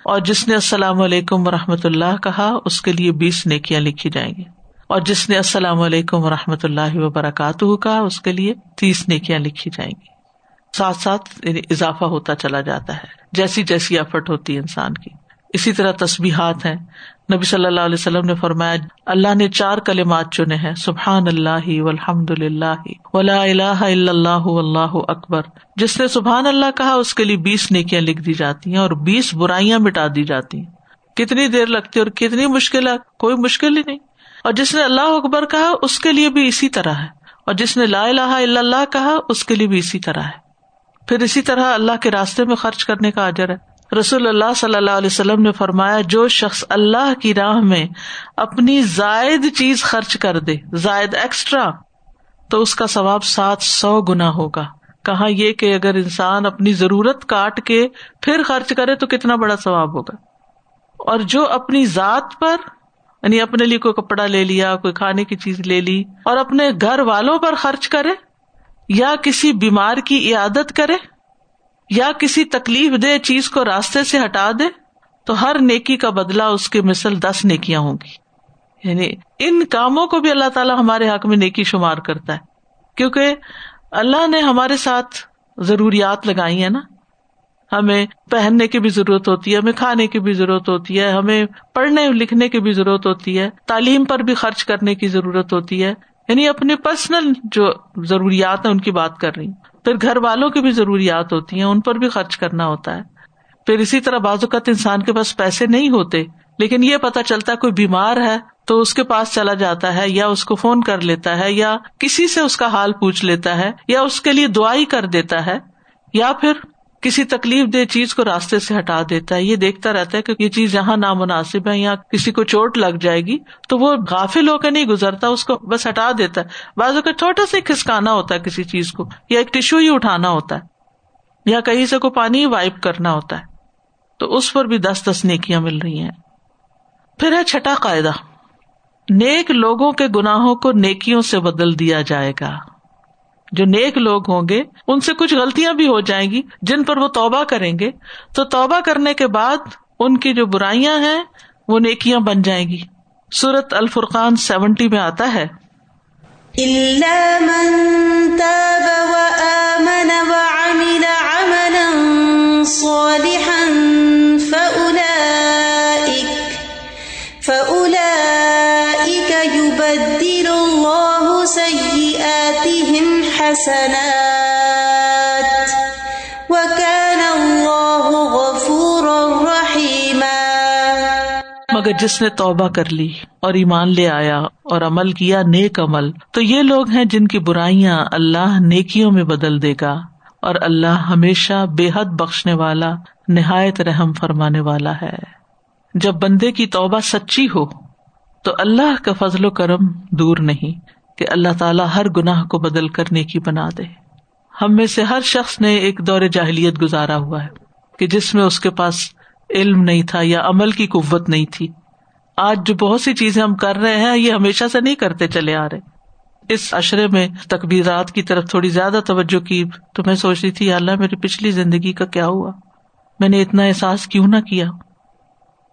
اور جس نے السلام علیکم و رحمۃ اللہ کہا، اس کے لیے بیس نیکیاں لکھی جائیں گی۔ اور جس نے السلام علیکم و رحمۃ اللہ وبرکاتہ کہا، اس کے لیے تیس نیکیاں لکھی جائیں گی۔ ساتھ ساتھ یعنی اضافہ ہوتا چلا جاتا ہے۔ جیسی جیسی ایفرٹ ہوتی ہے انسان کی۔ اسی طرح تصبیحات ہیں۔ نبی صلی اللہ علیہ وسلم نے فرمایا، اللہ نے چار کلمات چنے ہیں سبحان اللہ الحمد اللہ ولا الہ الا اللہ اللہ اکبر۔ جس نے سبحان اللہ کہا، اس کے لیے بیس نیکیاں لکھ دی جاتی ہیں اور بیس برائیاں مٹا دی جاتی ہیں۔ کتنی دیر لگتی اور کتنی مشکل ہے، کوئی مشکل ہی نہیں۔ اور جس نے اللہ اکبر کہا، اس کے لیے بھی اسی طرح ہے۔ اور جس نے لا الہ الا اللہ کہا، اس کے لیے بھی اسی طرح ہے۔ پھر اسی طرح اللہ کے راستے میں خرچ کرنے کا اجر ہے۔ رسول اللہ صلی اللہ علیہ وسلم نے فرمایا، جو شخص اللہ کی راہ میں اپنی زائد چیز خرچ کر دے، زائد ایکسٹرا تو اس کا ثواب سات سو گنا ہوگا۔ کہا یہ کہ اگر انسان اپنی ضرورت کاٹ کے پھر خرچ کرے تو کتنا بڑا ثواب ہوگا۔ اور جو اپنی ذات پر یعنی اپنے لیے کوئی کپڑا لے لیا، کوئی کھانے کی چیز لے لی، اور اپنے گھر والوں پر خرچ کرے یا کسی بیمار کی عیادت کرے یا کسی تکلیف دہ چیز کو راستے سے ہٹا دے تو ہر نیکی کا بدلا اس کی مثل دس نیکیاں ہوں گی۔ یعنی ان کاموں کو بھی اللہ تعالیٰ ہمارے حق میں نیکی شمار کرتا ہے۔ کیونکہ اللہ نے ہمارے ساتھ ضروریات لگائی ہیں نا۔ ہمیں پہننے کی بھی ضرورت ہوتی ہے، ہمیں کھانے کی بھی ضرورت ہوتی ہے، ہمیں پڑھنے لکھنے کی بھی ضرورت ہوتی ہے، تعلیم پر بھی خرچ کرنے کی ضرورت ہوتی ہے۔ یعنی اپنے پرسنل جو ضروریات ہیں ان کی بات کر رہی پھر گھر والوں کی بھی ضروریات ہوتی ہیں، ان پر بھی خرچ کرنا ہوتا ہے۔ پھر اسی طرح بعض اوقات انسان کے پاس پیسے نہیں ہوتے، لیکن یہ پتا چلتا کوئی بیمار ہے تو اس کے پاس چلا جاتا ہے، یا اس کو فون کر لیتا ہے، یا کسی سے اس کا حال پوچھ لیتا ہے، یا اس کے لیے دعائی کر دیتا ہے، یا پھر کسی تکلیف دہ چیز کو راستے سے ہٹا دیتا ہے، یہ دیکھتا رہتا ہے کہ یہ چیز یہاں نامناسب ہے یا کسی کو چوٹ لگ جائے گی، تو وہ غافل ہو کے نہیں گزرتا، اس کو بس ہٹا دیتا ہے۔ بعض کا چھوٹا سا کھسکانا ہوتا ہے کسی چیز کو، یا ایک ٹشو ہی اٹھانا ہوتا ہے، یا کہیں سے کو پانی ہی وائپ کرنا ہوتا ہے۔ تو اس پر بھی دس دس نیکیاں مل رہی ہیں۔ پھر ہے چھٹا قاعدہ۔ نیک لوگوں کے گناہوں کو نیکیوں سے بدل دیا جائے گا۔ جو نیک لوگ ہوں گے، ان سے کچھ غلطیاں بھی ہو جائیں گی، جن پر وہ توبہ کریں گے، تو توبہ کرنے کے بعد ان کی جو برائیاں ہیں، وہ نیکیاں بن جائیں گی۔ سورت الفرقان سیونٹی میں آتا ہے۔ مگر جس نے توبہ کر لی اور ایمان لے آیا اور عمل کیا نیک عمل، تو یہ لوگ ہیں جن کی برائیاں اللہ نیکیوں میں بدل دے گا اور اللہ ہمیشہ بے حد بخشنے والا، نہایت رحم فرمانے والا ہے۔ جب بندے کی توبہ سچی ہو، تو اللہ کا فضل و کرم دور نہیں۔ کہ اللہ تعالیٰ ہر گناہ کو بدل کر نیکی بنا دے۔ ہم میں سے ہر شخص نے ایک دور جاہلیت گزارا ہوا ہے کہ جس میں اس کے پاس علم نہیں تھا یا عمل کی قوت نہیں تھی۔ آج جو بہت سی چیزیں ہم کر رہے ہیں، یہ ہمیشہ سے نہیں کرتے چلے آ رہے۔ اس اشرے میں تقبیرات کی طرف تھوڑی زیادہ توجہ کی تو میں سوچ رہی تھی اللہ میری پچھلی زندگی کا کیا ہوا؟ میں نے اتنا احساس کیوں نہ کیا؟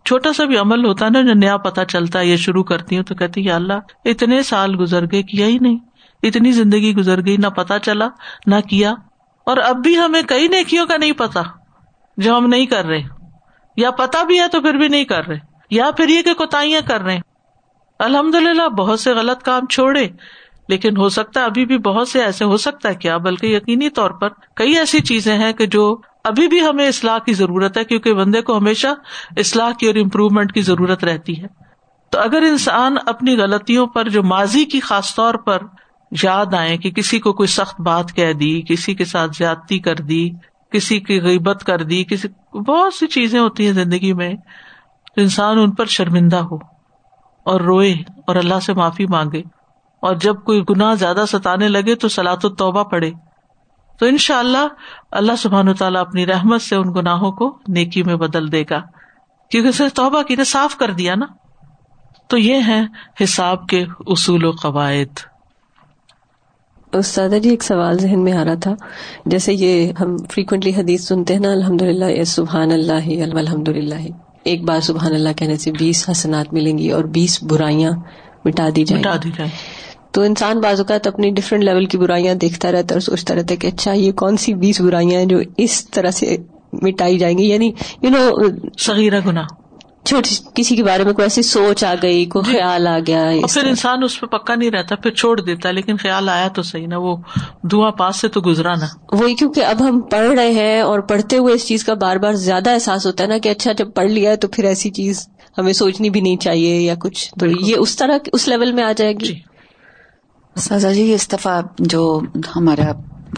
چھوٹا سا بھی عمل ہوتا نا، جو نیا پتا چلتا ہے، یہ شروع کرتی ہوں تو کہتی اللہ، اتنے سال گزر گئے، کیا ہی نہیں۔ اتنی زندگی گزر گئی، نہ پتا چلا، نہ کیا۔ اور اب بھی ہمیں کئی نیکیوں کا نہیں پتا جو ہم نہیں کر رہے۔ یا پتا بھی ہے تو پھر بھی نہیں کر رہے۔ یا پھر یہ کہ کوتاہیاں کر رہے الحمد للہ بہت سے غلط کام چھوڑے، لیکن ہو سکتا ہے ابھی بھی بہت سے ایسے، ہو سکتا ہے کیا؟ بلکہ یقینی طور پر کئی ایسی چیزیں ہیں کہ جو ابھی بھی ہمیں اصلاح کی ضرورت ہے، کیونکہ بندے کو ہمیشہ اصلاح کی اور امپروومنٹ کی ضرورت رہتی ہے۔ تو اگر انسان اپنی غلطیوں پر، جو ماضی کی خاص طور پر یاد آئے کہ کسی کو کوئی سخت بات کہہ دی، کسی کے ساتھ زیادتی کر دی، کسی کی غیبت کر دی، کسی، بہت سی چیزیں ہوتی ہیں زندگی میں انسان ان پر شرمندہ ہو اور روئے اور اللہ سے معافی مانگے اور جب کوئی گناہ زیادہ ستانے لگے تو سلاط و توبہ پڑے تو ان شاء اللہ اللہ سبحان تعالیٰ اپنی رحمت سے ان گناہوں کو نیکی میں بدل دے گا۔ کیونکہ اسے توبہ کی نے صاف کر دیا نا۔ تو یہ ہے حساب کے اصول و قواعد۔ استاد جی ایک سوال ذہن میں آ رہا تھا۔ جیسے یہ ہم فریکوینٹلی حدیث سنتے ہیں نا الحمد للہ سبحان اللہ الحمد للہ ایک بار سبحان اللہ کہنے سے بیس حسنات ملیں گی اور بیس برائیاں مٹا دی جائیں تو انسان بعض اوقات اپنی ڈفرینٹ لیول کی برائیاں دیکھتا رہتا ہے اور سوچتا رہتا ہے کہ اچھا یہ کون سی بیس برائیاں ہیں جو اس طرح سے مٹائی جائیں گی؟ یعنی یو نو سغیرہ گنا چھوٹی کسی کے بارے میں کوئی ایسی سوچ آ گئی کوئی جی۔ خیال آ گیا پھر انسان اس پہ پکا نہیں رہتا پھر چھوڑ دیتا لیکن خیال آیا تو صحیح نا وہ دعا پاس سے تو گزرا نا۔ وہی کیونکہ اب ہم پڑھ رہے ہیں اور پڑھتے ہوئے اس چیز کا بار بار زیادہ احساس ہوتا ہے نا کہ اچھا جب پڑھ لیا تو پھر ایسی چیز ہمیں سوچنی بھی نہیں چاہیے یا کچھ۔ تو یہ اس طرح اس لیول میں آ جائے گی۔ جی۔ سازا جی اس دفعہ جو ہمارا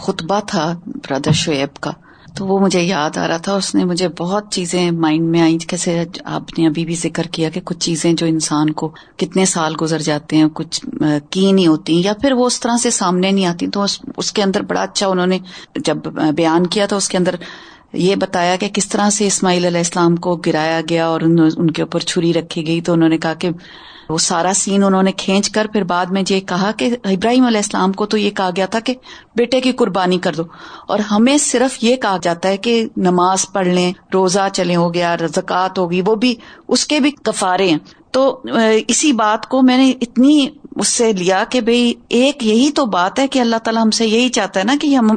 خطبہ تھا برادر شعیب کا، تو وہ مجھے یاد آ رہا تھا، اس نے مجھے بہت چیزیں مائنڈ میں آئی جیسے آپ نے ابھی بھی ذکر کیا کہ کچھ چیزیں جو انسان کو کتنے سال گزر جاتے ہیں، کچھ کی نہیں ہوتی، یا پھر وہ اس طرح سے سامنے نہیں آتی، تو اس کے اندر بڑا اچھا انہوں نے جب بیان کیا تو اس کے اندر یہ بتایا کہ کس طرح سے اسماعیل علیہ السلام کو گرایا گیا اور ان کے اوپر چھری رکھی گئی، تو انہوں نے کہا کہ وہ سارا سین انہوں نے کھینچ کر پھر بعد میں یہ کہا کہ ابراہیم علیہ السلام کو تو یہ کہا گیا تھا کہ بیٹے کی قربانی کر دو۔ اور ہمیں صرف یہ کہا جاتا ہے کہ نماز پڑھ لیں، روزہ چلے ہو گیا، زکوٰۃ ہوگی، وہ بھی، اس کے بھی کفارے ہیں۔ تو اسی بات کو میں نے اتنی اس سے لیا کہ بھائی ایک یہی تو بات ہے کہ اللہ تعالیٰ ہم سے یہی چاہتا ہے نا کہ ہم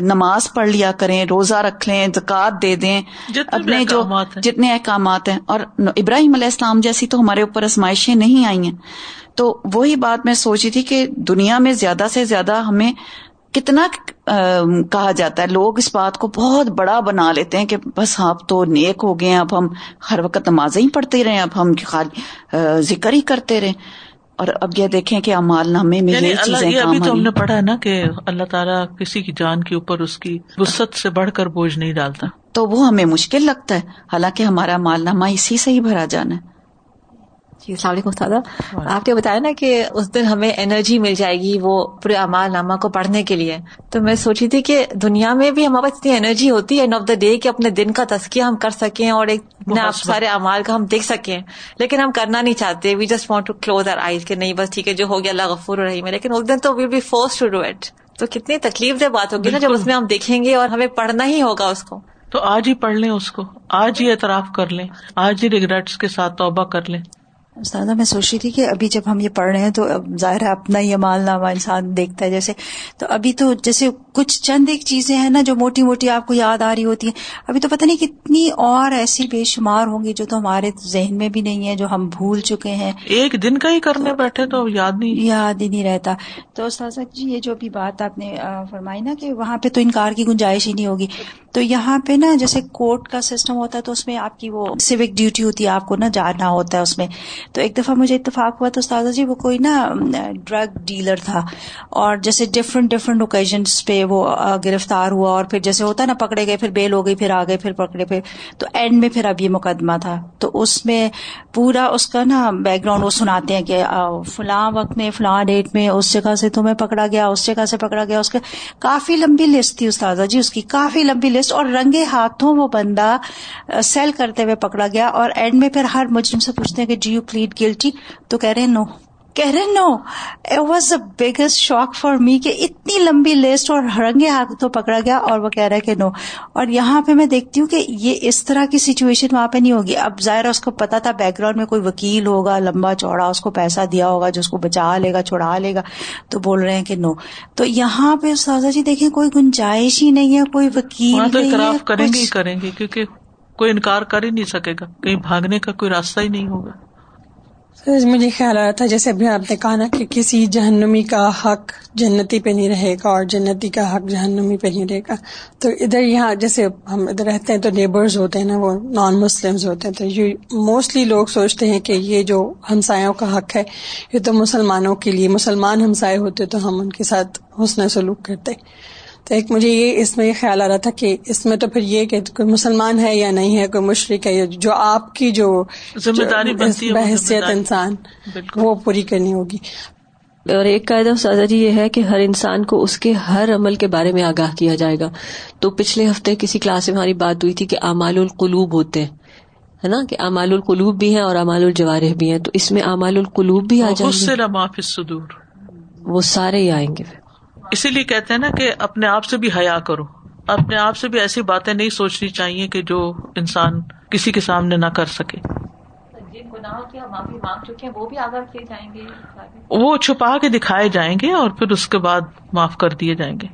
نماز پڑھ لیا کریں روزہ رکھ لیں زکوٰۃ دے دیں اپنے جو جتنے احکامات ہیں۔ اور ابراہیم علیہ السلام جیسی تو ہمارے اوپر ازمائشیں نہیں آئی ہیں۔ تو وہی بات میں سوچی تھی کہ دنیا میں زیادہ سے زیادہ ہمیں کتنا کہا جاتا ہے۔ لوگ اس بات کو بہت بڑا بنا لیتے ہیں کہ بس آپ تو نیک ہو گئے ہیں اب ہم ہر وقت نمازیں ہی پڑھتے رہے اب ہم خالی ذکر ہی کرتے رہے اور اب یہ دیکھیں کہ امال نامے میں یعنی یہ اللہ چیزیں یہ ابھی کام تو ہم نے پڑھا ہے نا کہ اللہ تعالیٰ کسی کی جان کے اوپر اس کی وسط سے بڑھ کر بوجھ نہیں ڈالتا۔ تو وہ ہمیں مشکل لگتا ہے۔ حالانکہ ہمارا مال نامہ اسی سے ہی بھرا جانا ہے۔ جی السلام علیکم استاد آپ نے بتایا نا کہ اس دن ہمیں انرجی مل جائے گی وہ پورے امال نامہ کو پڑھنے کے لیے۔ تو میں سوچی تھی کہ دنیا میں بھی ہمارے پاس اتنی انرجی ہوتی ہے اینڈ آف دا ڈے کہ اپنے دن کا تذکیہ ہم کر سکیں اور ایک آپ سارے امال کا ہم دیکھ سکیں۔ لیکن ہم کرنا نہیں چاہتے۔ We just want to close our eyes کہ نہیں بس ٹھیک ہے جو ہو گیا اللہ غفور رہی میں لیکن اس دن تو we'll be force to do it تو کتنی تکلیف دہ بات ہوگی نا جب اس میں ہم دیکھیں گے اور ہمیں پڑھنا ہی ہوگا اس کو۔ تو آج ہی پڑھ لیں اس کو۔ آج ہی اعتراف کر لیں۔ آج ہی ریگریٹس کے ساتھ توبہ کر لیں۔ استاذہ میں سوچ رہی تھی کہ ابھی جب ہم یہ پڑھ رہے ہیں تو ظاہر ہے اپنا ہی مال نامہ انسان دیکھتا ہے جیسے تو ابھی تو جیسے کچھ چند ایک چیزیں ہیں نا جو موٹی موٹی آپ کو یاد آ رہی ہوتی ہیں۔ ابھی تو پتہ نہیں کتنی اور ایسی بے شمار ہوں گی جو تو ہمارے ذہن میں بھی نہیں ہے جو ہم بھول چکے ہیں۔ ایک دن کا ہی کرنے بیٹھے تو یاد نہیں۔ یاد ہی نہیں رہتا۔ تو استاذہ جی یہ جو بھی بات آپ نے فرمائی نا کہ وہاں پہ تو انکار کی گنجائش ہی نہیں ہوگی۔ تو یہاں پہ نا جیسے کورٹ کا سسٹم ہوتا ہے تو اس میں آپ کی وہ سوک ڈیوٹی ہوتی ہے آپ کو نا جانا ہوتا ہے اس میں۔ تو ایک دفعہ مجھے اتفاق ہوا تو استاذہ جی وہ کوئی نا ڈرگ ڈیلر تھا اور جیسے ڈفرنٹ ڈفرنٹ اوکیزنس پہ وہ گرفتار ہوا اور پھر جیسے ہوتا ہے نا، پکڑے گئے، پھر بیل ہو گئی، پھر آ گئے، پھر پکڑے، پھر تو اینڈ میں پھر اب یہ مقدمہ تھا۔ تو اس میں پورا اس کا نا بیک گراؤنڈ وہ سناتے ہیں کہ فلاں وقت میں، فلاں ڈیٹ میں اس جگہ سے تمہیں پکڑا گیا، اس جگہ سے پکڑا گیا، اس کے کافی لمبی لسٹ تھی استاذہ جی اس کی کافی لمبی لسٹ اور رنگے ہاتھوں وہ بندہ سیل کرتے ہوئے پکڑا گیا اور اینڈ میں پھر ہر مجرم سے پوچھتے ہیں کہ جی یو پلیڈ گلٹی تو کہہ رہے نو کہہ رہے no it was the biggest shock for me کہ اتنی لمبی لسٹ اور رنگے ہاتھ تو پکڑا گیا اور وہ کہہ رہا ہے کہ نو اور یہاں پہ میں دیکھتی ہوں کہ یہ اس طرح کی سچویشن وہاں پہ نہیں ہوگی۔ اب ظاہر اس کو پتا تھا بیک گراؤنڈ میں کوئی وکیل ہوگا لمبا چوڑا اس کو پیسہ دیا ہوگا جو اس کو بچا لے گا چھڑا لے گا تو بول رہے ہیں کہ نو تو یہاں پہ استاذہ جی دیکھیں کوئی گنجائش ہی نہیں ہے کوئی وکیل تو اعتراف کریں گے ہی کریں گے کیونکہ کوئی انکار کر ہی نہیں سکے گا کہیں بھاگنے کا کوئی راستہ ہی نہیں ہوگا۔ مجھے خیال آ رہا تھا جیسے ابھی آپ نے کہا نا کہ کسی جہنمی کا حق جنتی پہ نہیں رہے گا اور جنتی کا حق جہنمی پہ نہیں رہے گا۔ تو ادھر یہاں جیسے ہم ادھر رہتے ہیں تو نیبرز ہوتے ہیں نا، وہ نان مسلم ہوتے ہیں۔ تو یہ موسٹلی لوگ سوچتے ہیں کہ یہ جو ہمسایوں کا حق ہے، یہ تو مسلمانوں کے لیے، مسلمان ہمسائے ہوتے تو ہم ان کے ساتھ حسن سلوک کرتے۔ تو ایک مجھے یہ اس میں یہ خیال آ رہا تھا کہ اس میں تو پھر یہ کہ کوئی مسلمان ہے یا نہیں ہے کوئی مشرق ہے جو آپ کی جو ذمہ داری بحثیت انسان وہ پوری کرنی ہوگی۔ اور ایک قاعدہ سازا جی یہ ہے کہ ہر انسان کو اس کے ہر عمل کے بارے میں آگاہ کیا جائے گا۔ تو پچھلے ہفتے کسی کلاس میں ہماری بات ہوئی تھی کہ امال القلوب ہوتے ہیں ہے نا؟ کہ امال القلوب بھی ہیں اور امال الجوارح بھی ہیں۔ تو اس میں امال القلوب بھی آ جائیں گے۔ وہ سارے ہی آئیں گے۔ اسی لیے کہتے ہیں نا کہ اپنے آپ سے بھی حیا کرو۔ اپنے آپ سے بھی ایسی باتیں نہیں سوچنی چاہیے کہ جو انسان کسی کے سامنے نہ کر سکے۔ وہ چھپا کے دکھائے جائیں گے اور پھر اس کے بعد معاف کر دیے جائیں گے۔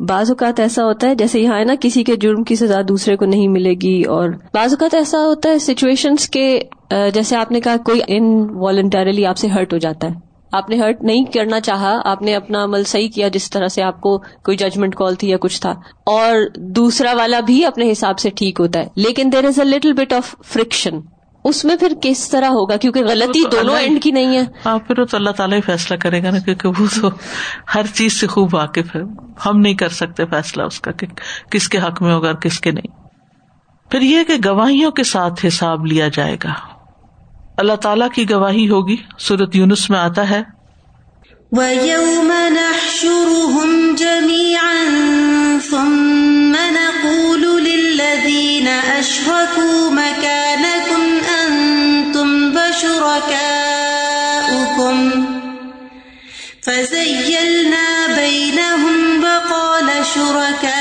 بعض اوقات ایسا ہوتا ہے جیسے یہاں ہے نا کسی کے جرم کی سزا دوسرے کو نہیں ملے گی اور بعض اوقات ایسا ہوتا ہے سچویشن کے جیسے آپ نے کہا کوئی ان والنٹریلی آپ سے ہرٹ ہو جاتا ہے۔ آپ نے ہرٹ نہیں کرنا چاہا آپ نے اپنا عمل صحیح کیا جس طرح سے آپ کو کوئی ججمنٹ کال تھی یا کچھ تھا۔ اور دوسرا والا بھی اپنے حساب سے ٹھیک ہوتا ہے۔ لیکن there is a little bit of friction اس میں پھر کس طرح ہوگا؟ کیونکہ غلطی دونوں اینڈ کی نہیں ہے۔ ہاں پھر تو اللہ تعالیٰ ہی فیصلہ کرے گا نا کیونکہ وہ تو ہر چیز سے خوب واقف ہے۔ ہم نہیں کر سکتے فیصلہ اس کا کہ کس کے حق میں ہوگا اور کس کے نہیں۔ پھر یہ کہ گواہیوں کے ساتھ حساب لیا جائے گا۔ اللہ تعالیٰ کی گواہی ہوگی۔ سورت یونس میں آتا ہے۔ وَيَوْمَ نَحْشُرُهُمْ جَمِيعًا ثُمَّ نَقُولُ لِلَّذِينَ أَشْرَكُوا مَكَانَكُمْ أَنْتُمْ وَشُرَكَاؤُكُمْ فَزَيَّلْنَا بَيْنَهُمْ وَقَالَ شُرَكَاؤُهُمْ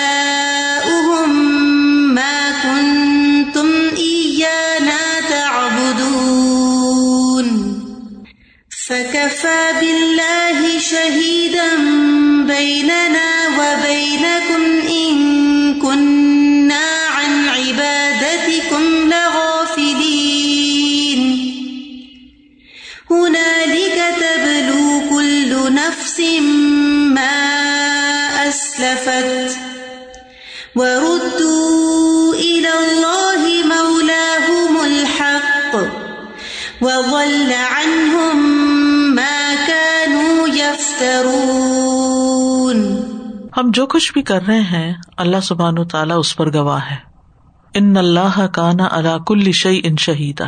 ہم جو کچھ بھی کر رہے ہیں، اللہ سبحان و تعالیٰ اس پر گواہ ہے۔ ان اللہ کانا اللہ کل شعی ان شہیدا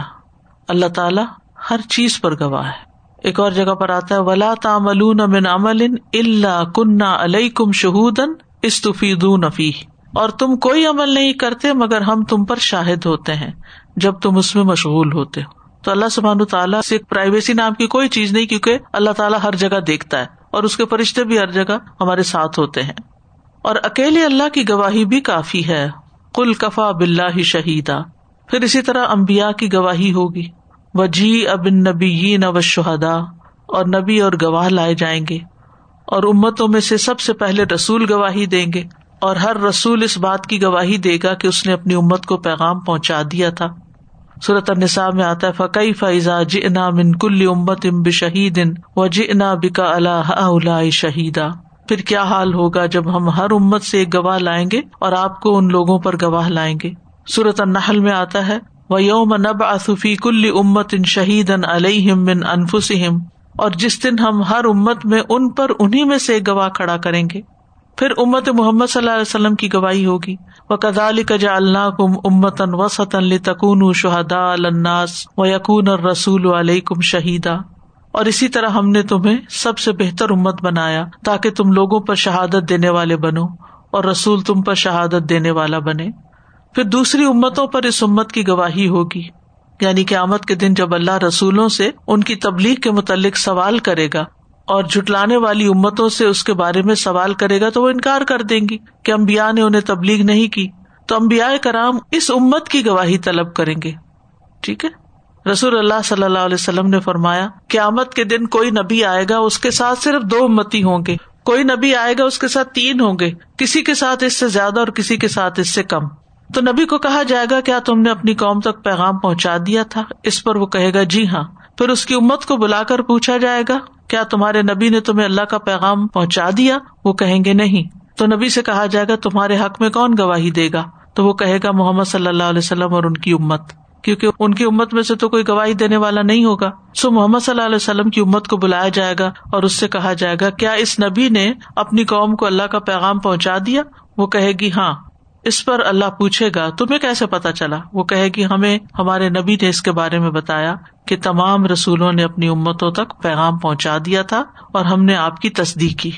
اللہ تعالیٰ ہر چیز پر گواہ ہے۔ ایک اور جگہ پر آتا ہے، ولا تاملون من عمل اللہ کنہ علیہ کم شہودن استفید اور تم کوئی عمل نہیں کرتے، مگر ہم تم پر شاہد ہوتے ہیں، جب تم اس میں مشغول ہوتے ہو۔ تو اللہ سبحان تعالیٰ سے پرائیویسی نام کی کوئی چیز نہیں، کیونکہ اللہ تعالیٰ ہر جگہ دیکھتا ہے۔ اور اس کے فرشتے بھی ہر جگہ ہمارے ساتھ ہوتے ہیں۔ اور اکیلے اللہ کی گواہی بھی کافی ہے۔ کل کفا بلّہ شہیدا۔ پھر اسی طرح امبیا کی گواہی ہوگی۔ و جی ابن نبی نو شہدا اور نبی اور گواہ لائے جائیں گے۔ اور امتوں میں سے سب سے پہلے رسول گواہی دیں گے۔ اور ہر رسول اس بات کی گواہی دے گا کہ اس نے اپنی امت کو پیغام پہنچا دیا تھا۔ صورت النساء میں آتا ہے فقی فیضا جنا من کل امت ام بشہید و جنا بکا اللہ شہیدا پھر کیا حال ہوگا جب ہم ہر امت سے ایک گواہ لائیں گے اور آپ کو ان لوگوں پر گواہ لائیں گے؟ صورت النحل میں آتا ہے و یوم نب اصفی کل امت ان شہید ان علیہم من انفسم اور جس دن ہم ہر امت میں ان پر انہیں میں سے گواہ کھڑا کریں گے۔ پھر امت محمد صلی اللہ علیہ وسلم کی گواہی ہوگی۔ وہ کدال کجا اللہ کم امتن وسط تکون شہدا الناس و یقون اور رسول علیہ کم شہیدا اور اسی طرح ہم نے تمہیں سب سے بہتر امت بنایا تاکہ تم لوگوں پر شہادت دینے والے بنو اور رسول تم پر شہادت دینے والا بنے۔ پھر دوسری امتوں پر اس امت کی گواہی ہوگی۔ یعنی کہ آمد کے دن جب اللہ رسولوں سے ان کی تبلیغ کے متعلق سوال کرے گا اور جٹلانے والی امتوں سے اس کے بارے میں سوال کرے گا تو وہ انکار کر دیں گی کہ امبیا نے انہیں تبلیغ نہیں کی۔ تو امبیا کرام اس امت کی گواہی طلب کریں گے۔ ٹھیک ہے؟ رسول اللہ صلی اللہ علیہ وسلم نے فرمایا کہ آمد کے دن کوئی نبی آئے گا، اس کے ساتھ صرف دو امتی ہوں گے۔ کوئی نبی آئے گا، اس کے ساتھ تین ہوں گے۔ کسی کے ساتھ اس سے زیادہ اور کسی کے ساتھ اس سے کم۔ تو نبی کو کہا جائے گا، کیا تم نے اپنی قوم تک پیغام پہنچا دیا تھا؟ اس پر وہ کہے گا جی ہاں۔ پھر اس کی امت کو بلا کر پوچھا جائے گا۔ کیا تمہارے نبی نے تمہیں اللہ کا پیغام پہنچا دیا؟ وہ کہیں گے نہیں۔ تو نبی سے کہا جائے گا، تمہارے حق میں کون گواہی دے گا؟ تو وہ کہے گا، محمد صلی اللہ علیہ وسلم اور ان کی امت۔ کیونکہ ان کی امت میں سے تو کوئی گواہی دینے والا نہیں ہوگا۔ سو محمد صلی اللہ علیہ وسلم کی امت کو بلایا جائے گا اور اس سے کہا جائے گا، کیا اس نبی نے اپنی قوم کو اللہ کا پیغام پہنچا دیا؟ وہ کہے گی ہاں۔ اس پر اللہ پوچھے گا، تمہیں کیسے پتا چلا؟ وہ کہے گی، ہمیں ہمارے نبی نے اس کے بارے میں بتایا کہ تمام رسولوں نے اپنی امتوں تک پیغام پہنچا دیا تھا اور ہم نے آپ کی تصدیق کی۔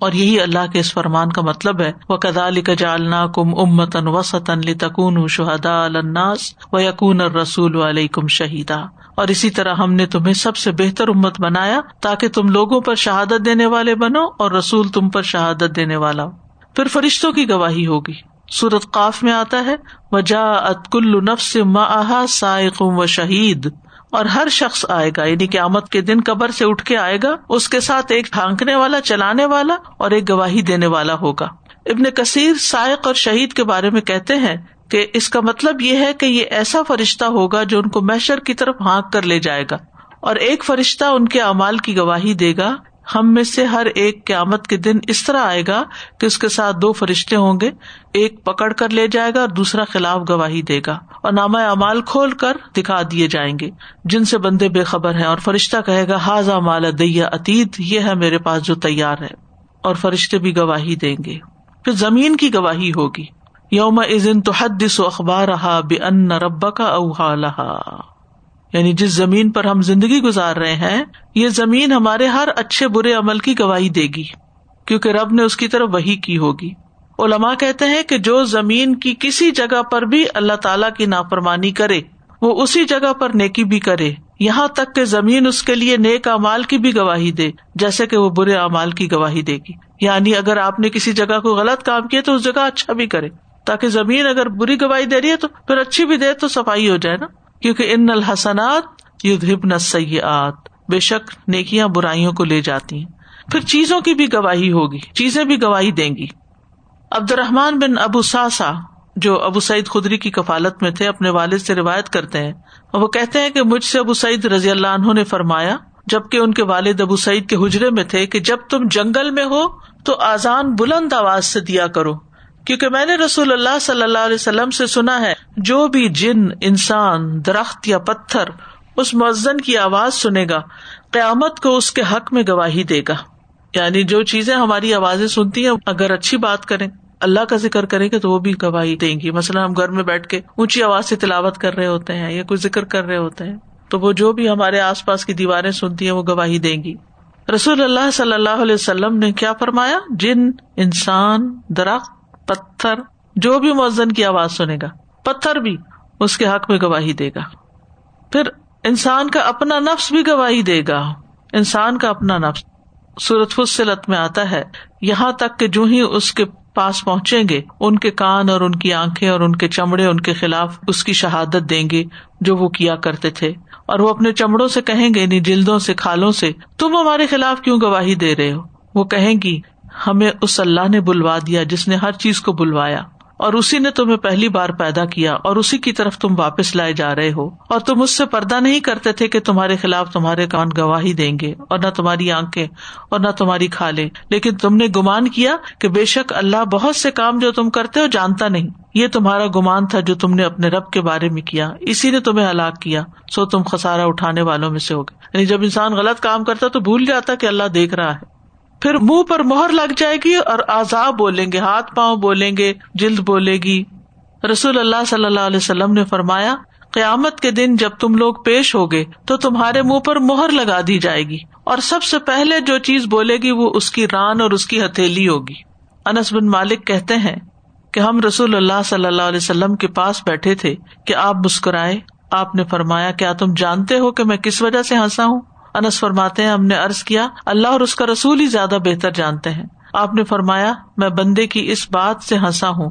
اور یہی اللہ کے اس فرمان کا مطلب ہے۔ وہ کدال جالنا کم امتن وسطن تکون شہدا الناس و یقون رسول علیہ کم شہیدا اور اسی طرح ہم نے تمہیں سب سے بہتر امت بنایا تاکہ تم لوگوں پر شہادت دینے والے بنو اور رسول تم پر شہادت دینے والا۔ پھر فرشتوں کی گواہی ہوگی۔ سورت قاف میں آتا ہے وجا ات کل نفس ما سائق و شہید اور ہر شخص آئے گا یعنی کہ آمد کے دن قبر سے اٹھ کے آئے گا، اس کے ساتھ ایک ڈھانکنے والا، چلانے والا اور ایک گواہی دینے والا ہوگا۔ ابن کثیر سائق اور شہید کے بارے میں کہتے ہیں کہ اس کا مطلب یہ ہے کہ یہ ایسا فرشتہ ہوگا جو ان کو میشر کی طرف ہانک کر لے جائے گا اور ایک فرشتہ ان کے امال کی گواہی دے گا ہم میں سے ہر ایک قیامت کے دن اس طرح آئے گا کہ اس کے ساتھ دو فرشتے ہوں گے، ایک پکڑ کر لے جائے گا اور دوسرا خلاف گواہی دے گا اور نامہ امال کھول کر دکھا دیے جائیں گے۔ جن سے بندے بے خبر ہیں اور فرشتہ کہے گا حاضہ مالا دیا اتیت یہ ہے میرے پاس جو تیار ہے۔ اور فرشتے بھی گواہی دیں گے۔ پھر زمین کی گواہی ہوگی۔ یوم ازن تو حدس و اخبار رہا بے ان رب کا اوہا لہا یعنی جس زمین پر ہم زندگی گزار رہے ہیں، یہ زمین ہمارے ہر اچھے برے عمل کی گواہی دے گی، کیونکہ رب نے اس کی طرف وہی کی ہوگی۔ علماء کہتے ہیں کہ جو زمین کی کسی جگہ پر بھی اللہ تعالیٰ کی نافرمانی کرے، وہ اسی جگہ پر نیکی بھی کرے۔ یہاں تک کہ زمین اس کے لیے نیک امال کی بھی گواہی دے، جیسے کہ وہ برے امال کی گواہی دے گی۔ یعنی اگر آپ نے کسی جگہ کو غلط کام کیا تو اس جگہ اچھا بھی کرے، تاکہ زمین اگر بری گواہی دے رہی ہے تو پھر اچھی بھی دے تو صفائی ہو جائے نا۔ کیونکہ ان الحسنات یدھبن سیاحت بے شک نیکیاں برائیوں کو لے جاتی ہیں۔ پھر چیزوں کی بھی گواہی ہوگی، چیزیں بھی گواہی دیں گی۔ عبد الرحمان بن ابو ساسا، جو ابو سعید خدری کی کفالت میں تھے، اپنے والد سے روایت کرتے ہیں۔ اور وہ کہتے ہیں کہ مجھ سے ابو سعید رضی اللہ عنہ نے فرمایا، جبکہ ان کے والد ابو سعید کے حجرے میں تھے، کہ جب تم جنگل میں ہو تو آزان بلند آواز سے دیا کرو۔ کیونکہ میں نے رسول اللہ صلی اللہ علیہ وسلم سے سنا ہے، جو بھی جن، انسان، درخت یا پتھر اس مؤذن کی آواز سنے گا، قیامت کو اس کے حق میں گواہی دے گا۔ یعنی جو چیزیں ہماری آوازیں سنتی ہیں، اگر اچھی بات کریں، اللہ کا ذکر کریں گے تو وہ بھی گواہی دیں گی۔ مثلاً ہم گھر میں بیٹھ کے اونچی آواز سے تلاوت کر رہے ہوتے ہیں یا کوئی ذکر کر رہے ہوتے ہیں، تو وہ جو بھی ہمارے آس پاس کی دیواریں سنتی ہیں، وہ گواہی دیں گی۔ رسول اللہ صلی اللہ علیہ وسلم نے کیا فرمایا؟ جن، انسان، درخت پتھر، جو بھی مؤذن کی آواز سنے گا، پتھر بھی اس کے حق میں گواہی دے گا۔ پھر انسان کا اپنا نفس بھی گواہی دے گا۔ انسان کا اپنا نفس۔ سورت فصلت میں آتا ہے، یہاں تک کہ جو ہی اس کے پاس پہنچیں گے، ان کے کان اور ان کی آنکھیں اور ان کے چمڑے، ان کے خلاف اس کی شہادت دیں گے جو وہ کیا کرتے تھے۔ اور وہ اپنے چمڑوں سے کہیں گے، نہیں، جلدوں سے، کھالوں سے، تم ہمارے خلاف کیوں گواہی دے رہے ہو؟ وہ کہیں گی ہمیں اس اللہ نے بلوا دیا جس نے ہر چیز کو بلوایا۔ اور اسی نے تمہیں پہلی بار پیدا کیا اور اسی کی طرف تم واپس لائے جا رہے ہو۔ اور تم اس سے پردہ نہیں کرتے تھے کہ تمہارے خلاف تمہارے کان گواہی دیں گے اور نہ تمہاری آنکھیں اور نہ تمہاری کھالے لیکن تم نے گمان کیا کہ بے شک اللہ بہت سے کام جو تم کرتے ہو جانتا نہیں۔ یہ تمہارا گمان تھا جو تم نے اپنے رب کے بارے میں کیا۔ اسی نے تمہیں ہلاک کیا۔ سو تم خسارا اٹھانے والوں میں سے ہوگے یعنی جب انسان غلط کام کرتا تو بھول جاتا کہ اللہ دیکھ رہا ہے۔ پھر منہ پر مہر لگ جائے گی اور آزاد بولیں گے، ہاتھ پاؤں بولیں گے، جلد بولے گی۔ رسول اللہ صلی اللہ علیہ وسلم نے فرمایا، قیامت کے دن جب تم لوگ پیش ہوگے تو تمہارے منہ پر مہر لگا دی جائے گی اور سب سے پہلے جو چیز بولے گی وہ اس کی ران اور اس کی ہتھیلی ہوگی۔ انس بن مالک کہتے ہیں کہ ہم رسول اللہ صلی اللہ علیہ وسلم کے پاس بیٹھے تھے کہ آپ مسکرائے آپ نے فرمایا، کیا تم جانتے ہو کہ میں کس وجہ سے ہنسا ہوں؟ انس فرماتے ہیں، ہم نے ارض کیا، اللہ اور اس کا رسول ہی زیادہ بہتر جانتے ہیں۔ آپ نے فرمایا، میں بندے کی اس بات سے ہنسا ہوں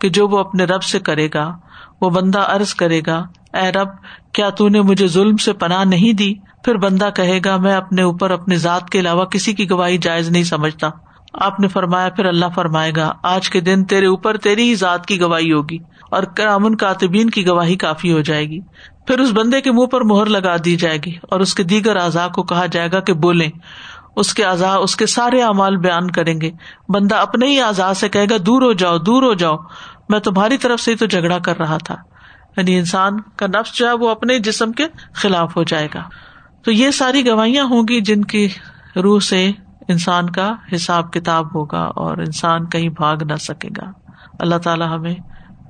کہ جو وہ اپنے رب سے کرے گا، وہ بندہ ارض کرے گا، اے رب، کیا تو نے مجھے ظلم سے پناہ نہیں دی؟ پھر بندہ کہے گا، میں اپنے اوپر اپنی ذات کے علاوہ کسی کی گواہی جائز نہیں سمجھتا۔ آپ نے فرمایا، پھر اللہ فرمائے گا، آج کے دن تیرے اوپر تیری ہی ذات کی گواہی ہوگی اور کرامن کاتبین کی گواہی کافی ہو جائے گی۔ پھر اس بندے کے منہ پر مہر لگا دی جائے گی اور اس کے دیگر اعضاء کو کہا جائے گا کہ بولے اس کے اعضاء اس کے سارے اعمال بیان کریں گے۔ بندہ اپنے ہی اعضاء سے کہے گا، دور ہو جاؤ، دور ہو جاؤ، میں تمہاری طرف سے تو جھگڑا کر رہا تھا۔ یعنی انسان کا نفس جو ہے وہ اپنے جسم کے خلاف ہو جائے گا۔ تو یہ ساری گواہیاں ہوں گی جن کی روح سے انسان کا حساب کتاب ہوگا اور انسان کہیں بھاگ نہ سکے گا۔ اللہ تعالیٰ ہمیں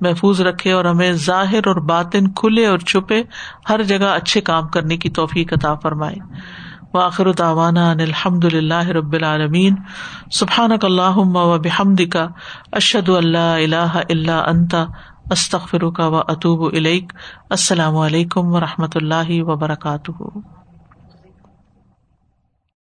محفوظ رکھے اور ہمیں ظاہر اور باطن کھلے اور چھپے ہر جگہ اچھے کام کرنے کی توفیق عطا فرمائے۔ واخر داوانا ان الحمد اللہ رب العالمین۔ سبحان اللہ و بحمد کا اشد اللہ اللہ اللہ انتا استخر کا و اطوب السلام علیکم و رحمۃ اللہ وبرکاتہ۔